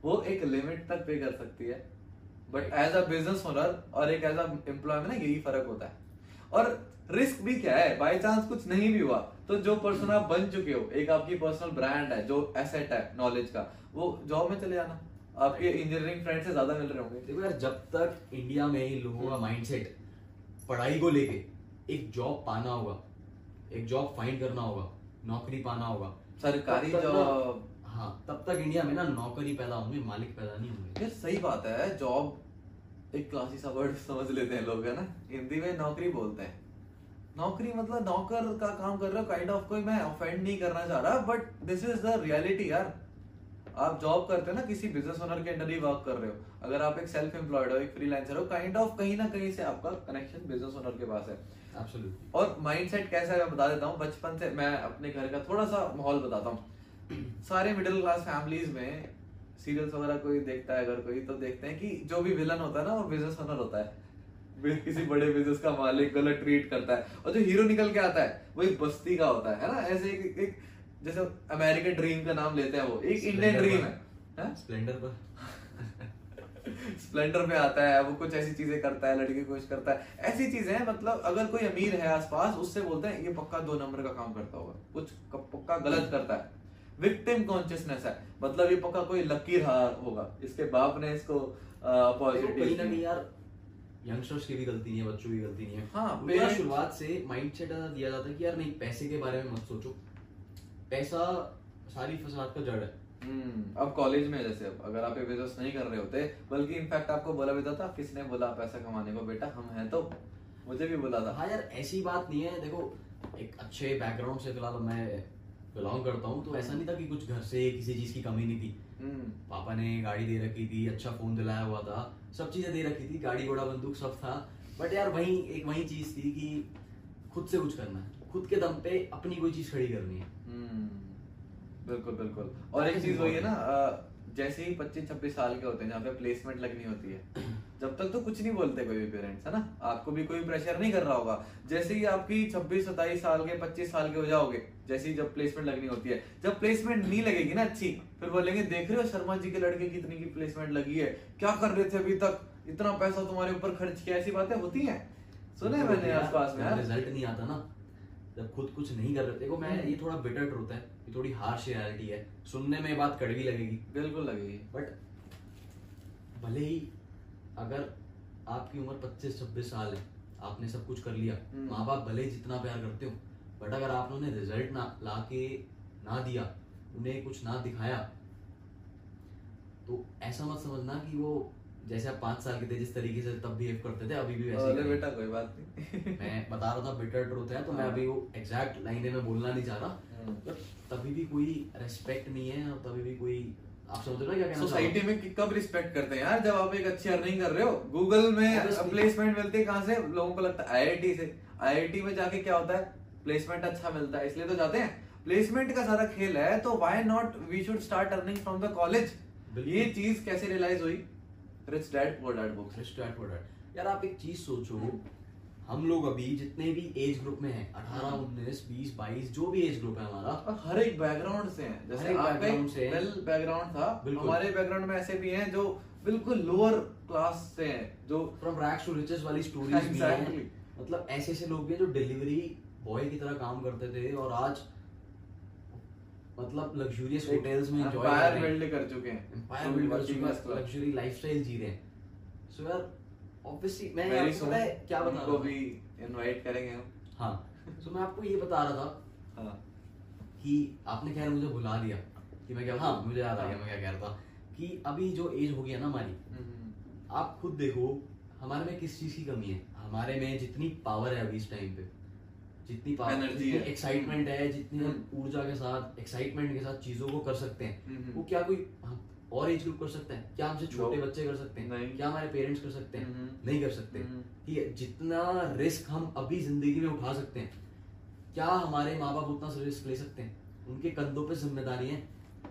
वो एक लिमिट तक पे कर सकती है। But as a business owner और एक एज अ एम्प्लॉय में ना यही फ़र्क होता है। और रिस्क भी क्या है? बाय चांस कुछ नहीं भी हुआ। तो जो पर्सन आप बन चुके हो एक आपकी पर्सनल ब्रांड है जो एसेट है नॉलेज का वो जॉब में चले जाना। आपके इंजीनियरिंग फ्रेंड से ज़्यादा मिल रहे होंगे। देखो यार जब तक इंडिया में ही लोगों का माइंडसेट पढ़ाई को लेके एक जॉब पाना होगा एक जॉब फाइंड करना होगा नौकरी पाना होगा सरकारी जॉब हाँ तब तक इंडिया में ना नौकरी पैदा होंगे मालिक पैदा नहीं होंगे। यार सही बात है जॉब एक क्लासी सा वर्ड समझ लेते हैं लोग है ना? हिंदी में नौकरी बोलते हैं। नौकरी मतलब नौकर का काम कर रहे हो काइंड ऑफ़ कोई मैं ऑफेंड नहीं करना चाह रहा but this is the reality यार। आप जॉब करते हो ना किसी बिज़नेस ओनर के अंडर ही वर्क कर रहे हो। अगर आप एक सेल्फ एम्प्लॉयड हो एक फ्रीलांसर हो काइंड ऑफ़ कहीं ना कहीं से आपका कनेक्शन बिज़नेस ओनर के पास है। एब्सोल्युटली और माइंडसेट कैसा है मैं बता देता हूँ। बचपन से मैं अपने घर का थोड़ा सा माहौल बताता हूँ। सारे मिडिल क्लास फैमिलीज़ में सीरियल्स वगैरह कोई देखता है अगर कोई तो देखते हैं कि जो भी विलन होता है ना वो बिज़नेस ओनर होता है। किसी बड़े बिज़नेस का मालिक गलत ट्रीट करता है। और जो हीरो निकल के आता है वही बस्ती का होता है है ना? ऐसे एक, एक जैसे अमेरिकन ड्रीम का नाम लेते हैं वो। एक इंडियन ड्रीम है। हाँ? स्प्लेंडर पर। स्प्लेंडर पे आता है वो कुछ ऐसी चीज़ें करता है लड़की कुछ करता है। ऐसी चीज़ें हैं मतलब अगर कोई अमीर है आसपास उससे बोलते हैं ये पक्का दो नंबर का काम करता होगा। कुछ पक्का गलत करता है। विक्टिम कॉन्शियसनेस है। मतलब ये पक्का कोई लकी रहा होगा। इसके बाप ने इसको कहीं ना कहीं यार यंगस्टर्स की भी गलती नहीं है बच्चों की गलती नहीं है। हाँ, parents- शुरुआत से माइंडसेट ऐसा दिया जाता है कि यार नहीं पैसे के बारे में मत सोचो। पैसा सारी फसाद का जड़ है। हम्म, अब कॉलेज में जैसे अब अगर आप ये बिज़नेस नहीं कर रहे होते बल्कि इनफैक्ट आपको बोला भी था किसने बोला पैसा कमाने को बेटा हम हैं तो मुझे भी बोला था। हाँ यार ऐसी बात नहीं है। देखो एक अच्छे बैकग्राउंड से फ़िलहाल मैं बिलोंग करता हूँ तो ऐसा नहीं था कि कुछ घर से किसी चीज़ की कमी नहीं थी। हम्म, पापा ने गाड़ी दे रखी थी अच्छा फ़ोन दिलाया हुआ था। सब चीज़ें दे रखी थी गाड़ी घोड़ा बंदूक सब था। बट यार वही एक वही चीज़ थी कि खुद से कुछ करना है। खुद के दम पे अपनी कोई चीज़ खड़ी करनी है। हम्म, बिल्कुल बिल्कुल। और एक चीज़ वही है ना जैसे ही 25 26 साल के होते हैं जहाँ पे प्लेसमेंट लगनी होती है जब तक तो कुछ नहीं बोलते कोई भी पेरेंट्स है ना? आपको भी कोई प्रेशर नहीं कर रहा होगा। जैसे ही आपकी 26 27 साल के 25 साल के हो जाओगे जैसे ही जब प्लेसमेंट लगनी होती है। जब प्लेसमेंट नहीं लगेगी ना अच्छी फिर बोलेंगे देख रहे हो शर्मा जी के लड़के की इतनी की प्लेसमेंट लगी है? क्या कर रहे थे अभी तक? इतना पैसा तुम्हारे ऊपर खर्च किया ऐसी बातें होती है? सुने मैंने आसपास में रिज़ल्ट नहीं आता ना जब खुद कुछ नहीं कर रहे देखो मैं ये थोड़ा बिटर ट्रूथ है ये थोड़ी हार्श रियलिटी है। सुनने में बात कड़वी लगेगी। बिल्कुल लगेगी। बट भले ही अगर आपकी उम्र 25 26 साल है आपने सब कुछ कर लिया हम्म। माँ बाप भले जितना प्यार करते हो बट अगर आपने उन्हें रिज़ल्ट ना ला के ना दिया उन्हें कुछ ना दिखाया तो ऐसा मत समझना कि वो जैसे आप पाँच साल के थे जिस तरीके से तब बिहेव करते थे अभी भी वैसे ही अरे बेटा कोई बात नहीं मैं बता रहा था बिटर ट्रूथ है तो मैं हाँ। अभी वो एग्जैक्ट लाइन में बोलना नहीं चाह रहा। मतलब तभी भी कोई रेस्पेक्ट नहीं है और तभी भी कोई आप समझ रहे हो क्या कहना सोसाइटी में कब रिस्पेक्ट करते हैं? यार जब आप एक अच्छी अर्निंग कर रहे हो गूगल में प्लेसमेंट मिलती है कहाँ से? लोगों को लगता है आईआईटी से। आईआईटी में जाके क्या होता है? प्लेसमेंट अच्छा मिलता है इसलिए तो जाते हैं। प्लेसमेंट का सारा खेल है तो why not we should start earning from the college ये चीज़ कैसे रियलाइज़ हुई? Rich dad poor dad books Rich Dad Poor Dad। यार आप एक चीज़ सोचो हम लोग अभी जितने भी एज ग्रुप में हैं अठारह उन्नीस बीस बाईस जो भी एज ग्रुप है हमारा हर एक बैकग्राउंड से हैं। जैसे आपका से वेल बैकग्राउंड था हमारे बैकग्राउंड में ऐसे भी हैं जो बिल्कुल लोअर क्लास से हैं जो फ्रॉम रैक्स टू रिचेस वाली स्टोरीज भी हैं। मतलब ऐसे ऐसे लोग भी हैं जो डिलीवरी बॉय की तरह काम करते थे और आज मतलब लग्जूरियस होटल्स में एंजॉय कर रहे हैं। कर चुके हैं। एम्पायर बिल्ड कर चुके हैं लग्जरी लाइफस्टाइल जी रहे हैं। सो यार ऑब्वियसली मैं Very आपको soon पता है क्या बता उनको रहा भी इनवाइट करेंगे हम। हाँ। सो मैं आपको ये बता रहा था हाँ। कि आपने खैर मुझे भुला दिया कि मैं क्या हाँ। मुझे याद आ गया मैं क्या कह रहा था कि अभी जो एज हो गई है ना हमारी हम्म, आप खुद देखो हमारे में किस चीज़ की कमी है? हमारे में जितनी पावर है अभी इस टाइम पे जितनी पावर Energy जितनी है। एक्साइटमेंट है जितनी हम हम्म। ऊर्जा के साथ एक्साइटमेंट के साथ चीज़ों को कर सकते हैं हम्म, वो क्या कोई हम और एज ग्रुप कर सकते हैं। क्या हमसे छोटे बच्चे कर सकते हैं? नहीं। क्या हमारे पेरेंट्स कर सकते हैं? हम्म। नहीं कर सकते। हम्म। ठीक है जितना रिस्क हम अभी ज़िंदगी में उठा सकते हैं क्या हमारे माँ बाप उतना रिस्क ले सकते हैं? उनके कंधों पे ज़िम्मेदारी है।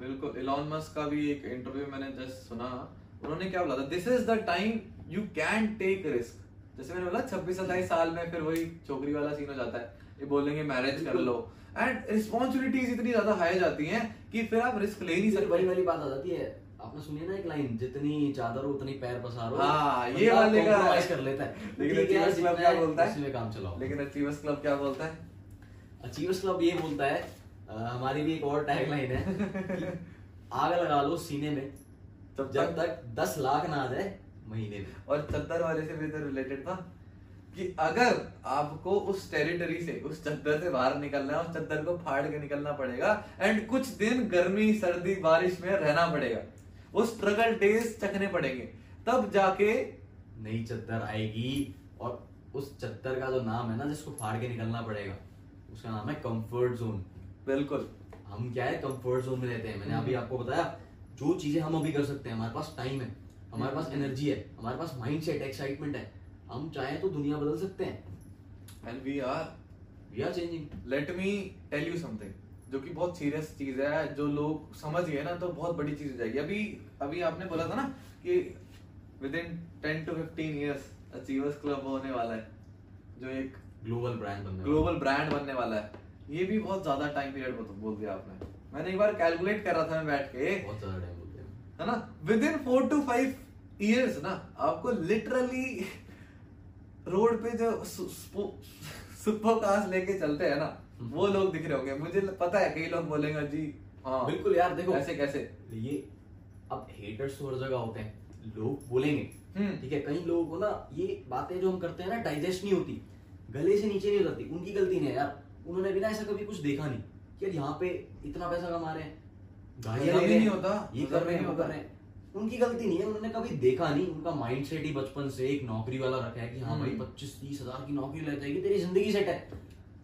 बिल्कुल इलॉन मस्क का भी एक इंटरव्यू मैंने जस्ट सुना। उन्होंने क्या बोला था? This is the time you can take risk जैसे मैंने बोला छब्बीस सत्ताईस साल में फिर वही छोकरी वाला सीन हो जाता है। ये बोलेंगे मैरिज कर लो। एंड रिस्पॉन्सिबिलिटीज इतनी ज़्यादा हाई जाती हैं कि फिर आप रिस्क ले नहीं सकते। वाली बात आ जाती है। आपने सुनी ना एक लाइन जितनी चादर उतनी पैर पसारो हाँ, ये वाले का- कर लेता है। लेकिन Club जितना क्या बोलता है? उसी में काम चलाओ। लेकिन अचीवर्स क्लब क्या बोलता है? अचीवर्स क्लब ये बोलता है हमारी भी एक और टैग लाइन है आग लगा लो सीने में तब जब तक दस लाख ना आ जाए महीने में। और चद्दर वाले से भी तो रिलेटेड था कि अगर आपको उस टेरिटरी से उस चद्दर से बाहर निकलना है उस चद्दर को फाड़ के निकलना पड़ेगा एंड कुछ दिन गर्मी सर्दी बारिश में रहना पड़ेगा। वो स्ट्रगल डेज़ चखने पड़ेंगे। तब जाके नई चद्दर आएगी और उस चद्दर का जो नाम है ना जिसको फाड़ के निकलना पड़ेगा उसका नाम है कंफर्ट जोन बिल्कुल। हम क्या है कंफर्ट जोन में रहते हैं। मैंने हम्म। अभी आपको बताया जो चीज़ें हम अभी कर सकते हैं हमारे पास टाइम है हमारे पास हम्म। एनर्जी है हमारे पास माइंड सेट एक्साइटमेंट है। हम चाहें तो दुनिया बदल सकते हैं। And we are we are changing let me tell you something जो कि बहुत सीरियस चीज़ है जो लोग समझ गए ना तो बहुत बड़ी चीज़ हो जाएगी। अभी अभी आपने बोला था ना कि within ten to fifteen years achievers club होने वाला है जो एक ग्लोबल ब्रांड बनने ग्लोबल ब्रांड बनने वाला है। ये भी बहुत ज़्यादा टाइम पीरियड बोल दिया आपने। मैंने एक बार कैलकुलेट कर रहा था मैं बैठ के। बहुत ज़्यादा टाइम बोलते हैं है ना? Within four to five years ना आपको लिटरली रोड पे जो सुपर कार्स लेके चलते हैं ना वो लोग दिख रहे होंगे। मुझे पता है कई लोग बोलेंगे जी हाँ बिल्कुल यार देखो ऐसे कैसे? ये अब हेटर्स तो हर जगह होते हैं लोग बोलेंगे हम्म। ठीक है? कई लोगों को ना ये बातें जो हम करते हैं ना डाइजेस्ट नहीं होती गले से नीचे नहीं उतरती उनकी गलती नहीं है यार। उन्होंने भी ना ऐसा कभी कुछ देखा नहीं कि यार यहाँ पे इतना पैसा कमा रहे हैं गाड़ियाँ ले नहीं होता, ये कर रहे हैं वो कर रहे हैं। उनकी गलती नहीं है उन्होंने कभी देखा नहीं उनका माइंड सेट ही बचपन से एक नौकरी वाला रखा है कि हाँ भाई हम्म। पच्चीस तीस हज़ार की नौकरी लग जाएगी तेरी ज़िंदगी सेट है।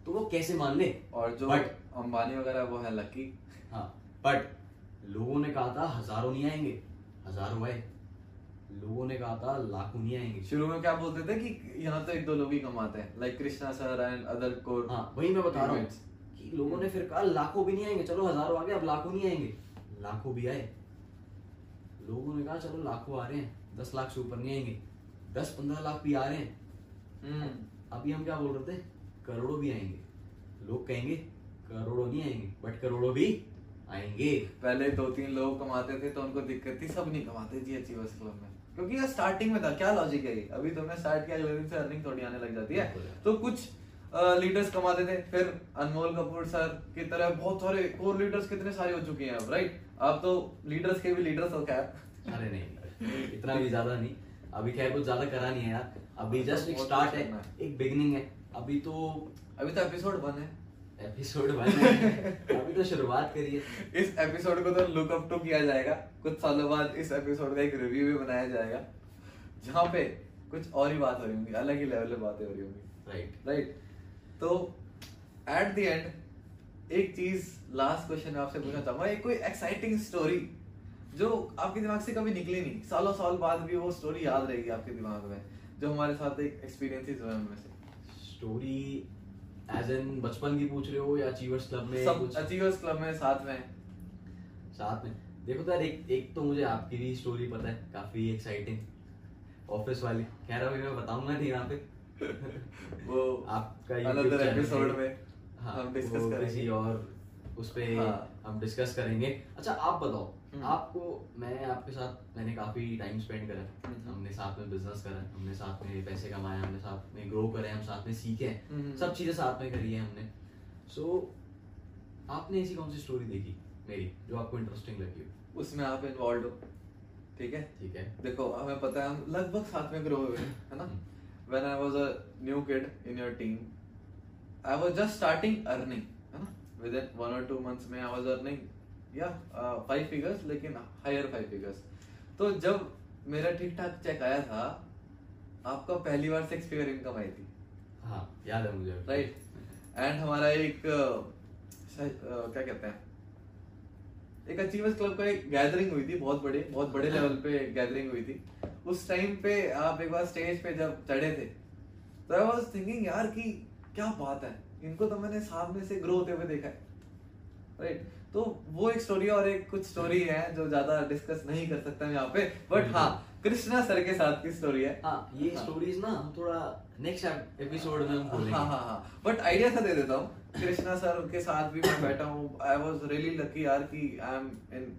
तो वो कैसे मान ले? और जो But- अंबानी वगैरह वो है लकी हाँ बट लोगों ने कहा था हज़ारों नहीं आएँगे। हज़ारों आए। लोगों ने कहा था लाखों नहीं आएँगे। शुरू में क्या बोलते थे कि यहाँ तो एक दो लोग ही कमाते हैं like Krishna sir and other core हाँ वही मैं बता रहा हूँ कि लोगों ने फिर कहा लाखों भी नहीं आएँगे। चलो हज़ारों आ गए अब लाखों नहीं आएँगे। लाखों भी आए। लोगों ने कहा चलो लाखों आ रहे हैं दस लाख से ऊपर नहीं आएँगे। दस पंद्रह लाख भी आ रहे हैं। हम्म। अभी हम क्या बोल रहे थे? करोड़ों भी आएँगे। लोग कहेंगे करोड़ों नहीं आएँगे बट करोड़ों भी आएँगे। पहले दो तीन लोग कमाते थे तो उनको दिक्कत थी सब नहीं कमाते जी अचीवर्स क्लब में क्योंकि ये स्टार्टिंग में था क्या लॉजिक है अभी तुमने स्टार्ट किया अगले दिन से अर्निंग थोड़ी आने लग जाती है। तो कुछ लीडर्स कमाते थे फिर अनमोल कपूर सर की तरह बहुत सारे कोर लीडर्स कितने सारे हो चुके हैं अब राइट आप तो लीडर्स के भी लीडर्स हो खैर। अरे नहीं इतना भी ज़्यादा नहीं। अभी खैर कुछ ज़्यादा करा नहीं है यार। अभी तो जस्ट एक स्टार्ट है। एक बिगनिंग है। अभी तो अभी तो एपिसोड वन है। एपिसोड बना है। अभी तो शुरुआत करी है। इस एपिसोड को तो लुक अप टू किया जाएगा। कुछ सालों बाद इस एपिसोड का एक रिव्यू भी बनाया जाएगा। जहाँ पे कुछ और ही बात हो रही होंगी अलग ही लेवल पे बातें हो रही होंगी। राइट राइट तो एट द एंड एक चीज़ लास्ट क्वेश्चन में आपसे पूछना चाहूँगा। एक कोई एक्साइटिंग स्टोरी जो आपके दिमाग से कभी निकली नहीं। सालों साल बाद भी वो स्टोरी याद रहेगी आपके दिमाग में जो हमारे साथ एक एक्सपीरियंसेस हुए उनमें से। स्टोरी एज इन बचपन की पूछ रहे हो या अचीवर्स क्लब में सब अचीवर्स क्लब में साथ में। साथ में? देखो तो यार एक एक तो मुझे आपकी भी स्टोरी पता है काफ़ी एक्साइटिंग ऑफ़िस वाली। खैर अभी मैं बताऊँगा नहीं यहाँ पे। वो आपका episode है। में हाँ, हम डिस्कस करेंगे। और उस पे हाँ। हम डिस्कस करेंगे। अच्छा आप बताओ। आपको मैं आपके साथ मैंने काफ़ी टाइम स्पेंड करा। हम्म। हमने साथ में बिज़नेस करा हमने साथ में पैसे कमाए हमने साथ में ग्रो करे हम साथ में सीखे। हैं हम्म। सब चीज़ें साथ में करी है हमने। सो so, आपने ऐसी कौन सी स्टोरी देखी मेरी जो आपको इंटरेस्टिंग लगी हो? उसमें आप इन्वॉल्व हो। ठीक है? ठीक है। देखो हमें पता है हम लगभग साथ में ग्रो हुए हैं, ना? when I was a new kid in your team, I was just starting earning, है ना? Within one or two months में I was earning, uh, five figures, लेकिन higher five figures. तो जब मेरा ठीक ठाक चेक आया था, आपका पहली बार सिक्स फिगर इनकम आई थी, हाँ याद है मुझे। राइट? एंड हमारा एक क्या कहते हैं? एक अचीवर्स क्लब का एक गैदरिंग हुई थी बहुत बड़ी बहुत बड़े लेवल पे गैदरिंग हुई थी। उस टाइम पे आप एक बार स्टेज पे जब चढ़े थे तो आई वाज थिंकिंग यार कि क्या बात है इनको तो मैंने सामने से ग्रो होते हुए देखा है। राइट तो वो एक स्टोरी और एक कुछ स्टोरी है जो ज़्यादा डिस्कस नहीं कर सकता मैं यहाँ पे बट हाँ कृष्णा सर के साथ की स्टोरी है। हाँ ये हाँ। स्टोरीज ना हम थोड़ा नेक्स्ट एपिसोड में हम बोलेंगे। हाँ हाँ हाँ। बट आइडिया सा दे देता हूँ। कृष्णा सर के साथ भी मैं बैठा हूँ। आई वॉज़ रियली लकी यार कि I am in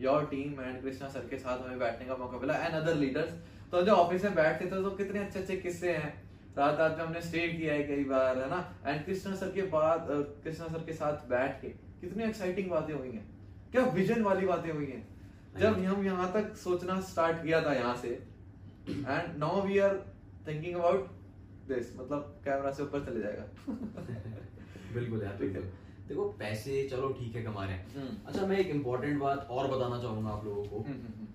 your team and Krishna sir के साथ हमें बैठने का मौका मिला एंड अदर लीडर्स तो जब ऑफ़िस में बैठते थे तो कितने अच्छे अच्छे किस्से हैं। रात रात में हमने स्टे किया है कई बार है ना? एंड कृष्णा सर के बाद कृष्णा सर के साथ बैठ के कितनी एक्साइटिंग बातें हुई हैं। क्या विजन वाली बातें हुई हैं। जब हम यहाँ तक सोचना स्टार्ट किया था यहाँ से and now we are thinking about this मतलब कैमरा से ऊपर चले जाएगा। बिल्कुल यार ठीक है। बिल्कुल। देखो पैसे चलो ठीक है कमा रहे हैं। हम्म। अच्छा मैं एक इम्पोर्टेंट बात और बताना चाहूँगा आप लोगों को। हम्म, हम्म।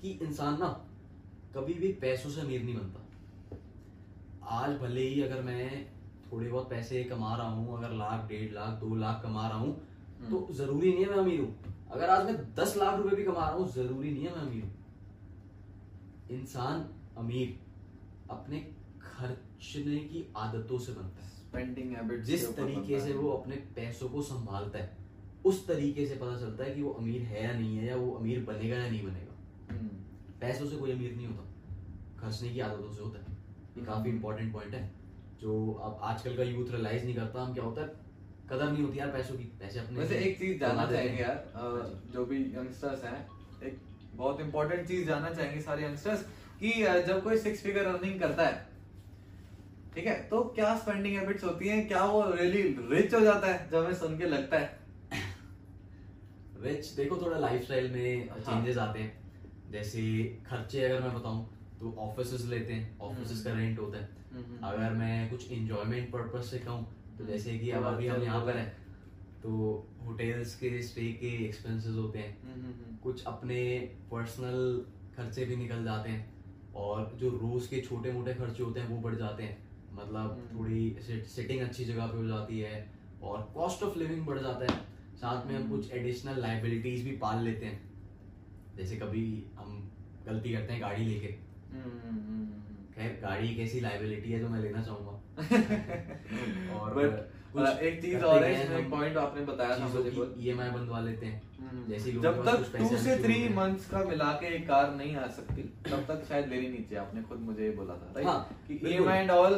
कि इंसान ना कभी भी पैसों से अमीर नहीं बनता। आज भले ही अगर मैं थोड़े बहुत पैसे कमा रहा हूँ अगर लाख डेढ़ लाख दो लाख कमा रहा हूँ तो ज़रूरी नहीं है मैं अमीर हूँ। अगर आज मैं दस लाख रुपए भी कमा रहा हूँ ज़रूरी नहीं है मैं अमीर हूँ। इंसान अमीर अपने खर्चने की आदतों से बनता है। स्पेंडिंग हैबिट जिस तरीके से वो अपने पैसों को संभालता है उस तरीके से पता चलता है कि वो अमीर है या नहीं है या वो अमीर बनेगा या नहीं बनेगा। हम्म, पैसों से कोई अमीर नहीं होता खर्चने की आदतों से होता है। ये हम्म। काफ़ी इंपॉर्टेंट पॉइंट है। जो अब आजकल का यूथ रियलाइज़ नहीं करता हम क्या होता है कदर नहीं होती यार पैसों की पैसे अपने वैसे एक चीज़ जानना चाहेंगे यार हाँ जी। भी यंगस्टर्स हैं एक बहुत इंपॉर्टेंट चीज़ जानना चाहेंगे सारे यंगस्टर्स कि जब कोई सिक्स फिगर अर्निंग करता है ठीक है तो क्या स्पेंडिंग हैबिट्स होती हैं क्या वो रियली रिच हो जाता है जब हमें सुन के लगता है? रिच देखो थोड़ा लाइफस्टाइल में हाँ। चेंजेस आते हैं। जैसे खर्चे अगर मैं बताऊँ तो ऑफ़िस लेते हैं ऑफ़िस का रेंट होता है। हम्म, अगर मैं कुछ इंजॉयमेंट पर्पज से कहूँ तो जैसे कि अब अभी हम यहाँ पर। हैं तो होटल्स के स्टे के एक्सपेंसेस होते हैं। कुछ अपने पर्सनल खर्चे भी निकल जाते हैं और जो रोज के छोटे मोटे खर्चे होते हैं वो बढ़ जाते हैं मतलब। थोड़ी सिटिंग अच्छी जगह पे हो जाती है और कॉस्ट ऑफ़ लिविंग बढ़ जाता है साथ में हम। कुछ एडिशनल लाइबिलिटीज भी पाल लेते हैं जैसे कभी हम गलती करते हैं गाड़ी लेके खैर गाड़ी एक ऐसी लाइबिलिटी है जो मैं लेना चाहूँगा। और कुछ अ, एक चीज़ और है इसमें पॉइंट आपने बताया था मुझे ईएमआई बनवा लेते हैं। हम्म। जैसे जब तक टू से थ्री मंथ्स का मिला के एक कार नहीं आ सकती तब तक शायद लेनी नहीं चाहिए आपने खुद मुझे ये बोला था हाँ, कि EMI and all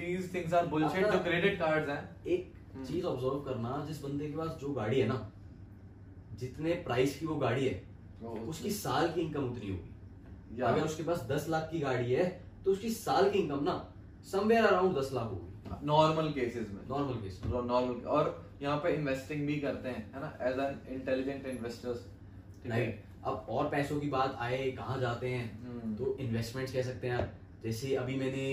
these things are bullshit जो क्रेडिट कार्ड्स हैं। एक हम्म। चीज़ ऑब्ज़र्व करना जिस बंदे के पास जो गाड़ी है ना जितने प्राइस की वो गाड़ी है उसकी साल की इनकम उतनी होगी। या- अगर उसके पास दस लाख की गाड़ी है तो उसकी साल की इनकम ना समवेयर अराउंड दस लाख होगी। नॉर्मल केसेस में। नॉर्मल केस नॉर्मल और यहाँ पे इन्वेस्टिंग भी करते हैं है ना? As an intelligent investors right अब और पैसों की बात आए कहाँ जाते हैं? हम्म। तो इन्वेस्टमेंट्स कह सकते हैं आप। जैसे अभी मैंने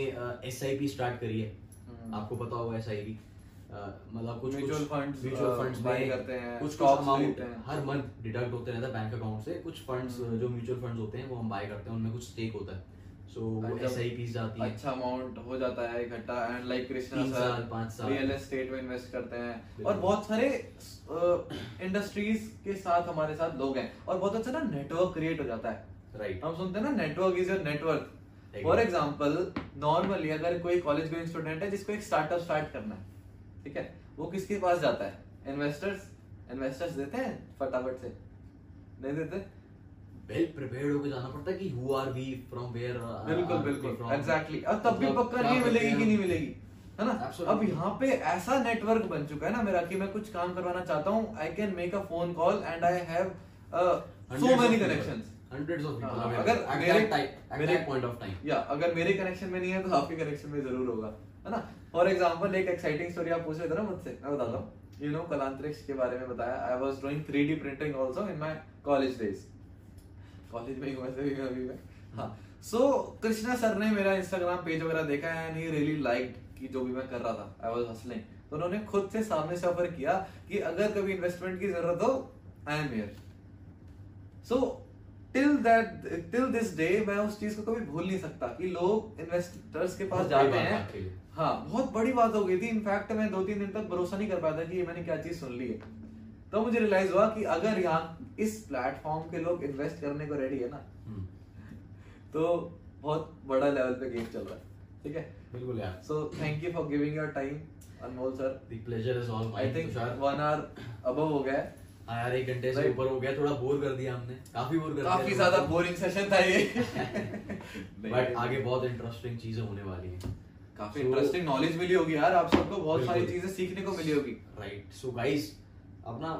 एस आई पी स्टार्ट करी है। हम्म। आपको पता होगा एस आई पी मतलब कुछ mutual funds, mutual funds buy करते हैं, कुछ कुछ अमाउंट हर मंथ डिडक्ट होते रहता है बैंक अकाउंट से। कुछ फंड्स जो म्यूचुअल फंड्स होते हैं वो हम बाय करते हैं। उनमें कुछ स्टेक होता है। सो जब आई पीस जाती है। अच्छा अमाउंट हो जाता है इकट्ठा एंड लाइक कृष्णा सर पाँच साल। रियल एस्टेट में इन्वेस्ट करते हैं। और बहुत सारे इंडस्ट्रीज़ के साथ हमारे साथ लोग हैं। और बहुत अच्छा ना नेटवर्क क्रिएट हो जाता है। राइट हम सुनते हैं ना network is your network for example normally अगर कोई कॉलेज गोइंग स्टूडेंट है जिसको एक स्टार्टअप स्टार्ट करना है ठीक है? वो किसके पास जाता है? इन्वेस्टर्स इन्वेस्टर्स देते हैं फटाफट से। नहीं देते? वेल प्रिपेयर्ड होकर जाना पड़ता है कि who are we from where बिल्कुल बिल्कुल। एग्जैक्टली अब तब भी पक्का नहीं मिलेगी कि नहीं मिलेगी है ना? Absolutely. अब यहाँ पे ऐसा नेटवर्क बन चुका है ना मेरा कि मैं कुछ काम करवाना चाहता हूँ I can make a phone call and I have so many connections hundreds of people अगर मेरे- मेरे- पॉइंट ऑफ़ टाइम या अगर मेरे कनेक्शन में नहीं है तो आपके कनेक्शन में ज़रूर होगा है ना? फॉर एग्ज़ाम्पल एक एक्साइटिंग स्टोरी आप पूछ रहे थे ना मुझसे मैं बताता हूँ। यू नो कलांतरिक्ष के बारे में बताया। I was doing 3D printing also in my college days college में ही वैसे भी मैं अभी मैं। हाँ। सो कृष्णा सर ने मेरा इंस्टाग्राम पेज वगैरह देखा एंड ही रियली लाइक्ड कि जो भी मैं कर रहा था। आई वाज हसलिंग तो उन्होंने खुद से सामने से ऑफ़र किया कि अगर कभी इन्वेस्टमेंट की ज़रूरत हो I am here so till that till this day मैं उस चीज़ को कभी भूल नहीं सकता कि लोग इन्वेस्टर्स के पास जाते हैं। हाँ बहुत बड़ी बात हो गई थी। इनफैक्ट मैं दो तीन दिन तक भरोसा नहीं कर पाया था कि ये मैंने क्या चीज़ सुन ली है। तो मुझे रियलाइज़ हुआ कि अगर यहाँ इस प्लेटफॉर्म के लोग इन्वेस्ट करने को रेडी है ना हम्म, तो बहुत बड़ा लेवल पे गेम चल रहा है ठीक है? बिल्कुल यार। So thank you for giving your time Anmol sir the pleasure is all I think one hour above हो गया है। हाँ यार एक घंटे से ऊपर हो गया थोड़ा बोर कर दिया हमने। काफ़ी बोर कर दिया। काफ़ी ज़्यादा बोरिंग सेशन था ये। बट आगे बहुत इंटरेस्टिंग चीज़ें होने वाली हैं। काफ़ी इंटरेस्टिंग नॉलेज मिली होगी यार आप सबको बहुत सारी चीज़ें सीखने को मिली होगी। राइट सो गाइस अपना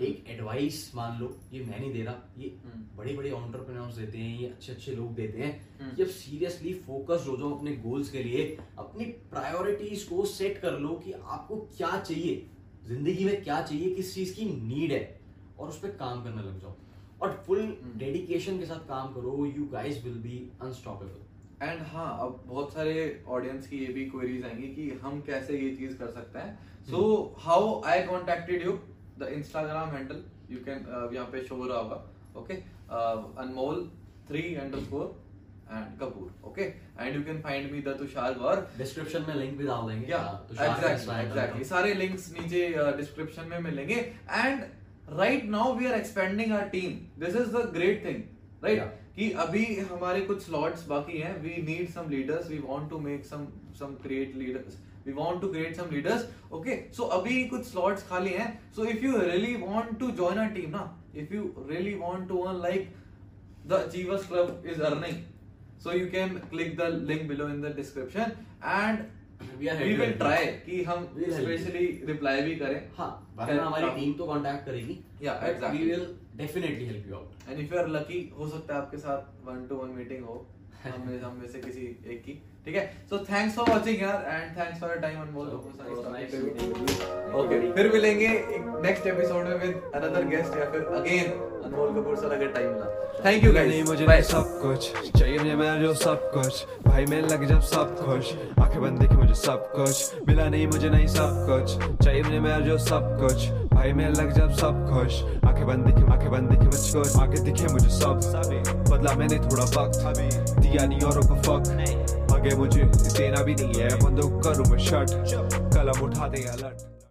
एक एडवाइस मान लो ये मैं नहीं दे रहा ये हम्म। बड़े बड़े ऑन्टरप्रेन्योर्स देते हैं ये अच्छे अच्छे लोग देते हैं हम्म। कि अब सीरियसली फोकस हो जाओ अपने गोल्स के लिए अपनी प्रायोरिटीज को सेट कर लो कि आपको क्या चाहिए ज़िंदगी में क्या चाहिए किस चीज़ की नीड है और उस पर काम करने लग जाओ और फुल हम्म। डेडिकेशन के साथ काम करो you guys will be unstoppable and हाँ अब बहुत सारे ऑडियंस की ये भी क्वेरीज आएँगी कि हम कैसे ये चीज़ कर सकते हैं so how I contacted you the Instagram handle you can यहाँ पे शो हो रहा होगा okay Anmol three underscore and Kapoor okay and you can find me the Tushar Gaur description में लिंक भी डाल देंगे एग्जैक्टली एग्जैक्टली सारे लिंक्स नीचे डिस्क्रिप्शन में मिलेंगे and right now we are expanding our team this is the great thing right. कि अभी हमारे कुछ स्लॉट्स बाकी हैं we need some leaders we want to make some some create leaders we want to create some leaders okay so अभी कुछ स्लॉट्स खाली हैं. So if you really want to join our team ना if you really want to earn like the achievers club is earning so you can click the link below in the description and We are we will try help कि हम We'll help you. Specially reply भी करें. हाँ वरना हमारी टीम तो कांटेक्ट करेगी Yeah, exactly. We will definitely help you out and if you are lucky हो सकता है आपके साथ वन टू वन मीटिंग हो. हम में से किसी एक की. ठीक है? सो थैंक्स फॉर वाचिंग यार and thanks for time meeting you. Okay फिर मिलेंगे नेक्स्ट एपिसोड में विद अनदर गेस्ट या फिर अगेन अनमोल कपूर सर अगर टाइम मिला। थैंक यू मिला नहीं गाइस मुझे बाय सब कुछ। चाहिए मुझे मेरा जो सब कुछ। भाई मैं लग जब सब खुश आँखें बंद देखे मुझे सब कुछ। मिला नहीं मुझे नहीं सब कुछ। चाहिए मुझे मेरा जो सब कुछ। भाई मैं लग जब सब खुश आँखें बंद दिखे आँखें बंद दिखे मुझको आगे दिखे मुझे सब। बदला मैंने थोड़ा वक्त। दिया नहीं औरों को फक आगे मुझे देना भी नहीं है। बंदूक करूँ मैं शर्ट। कलम उठा दे अलर्ट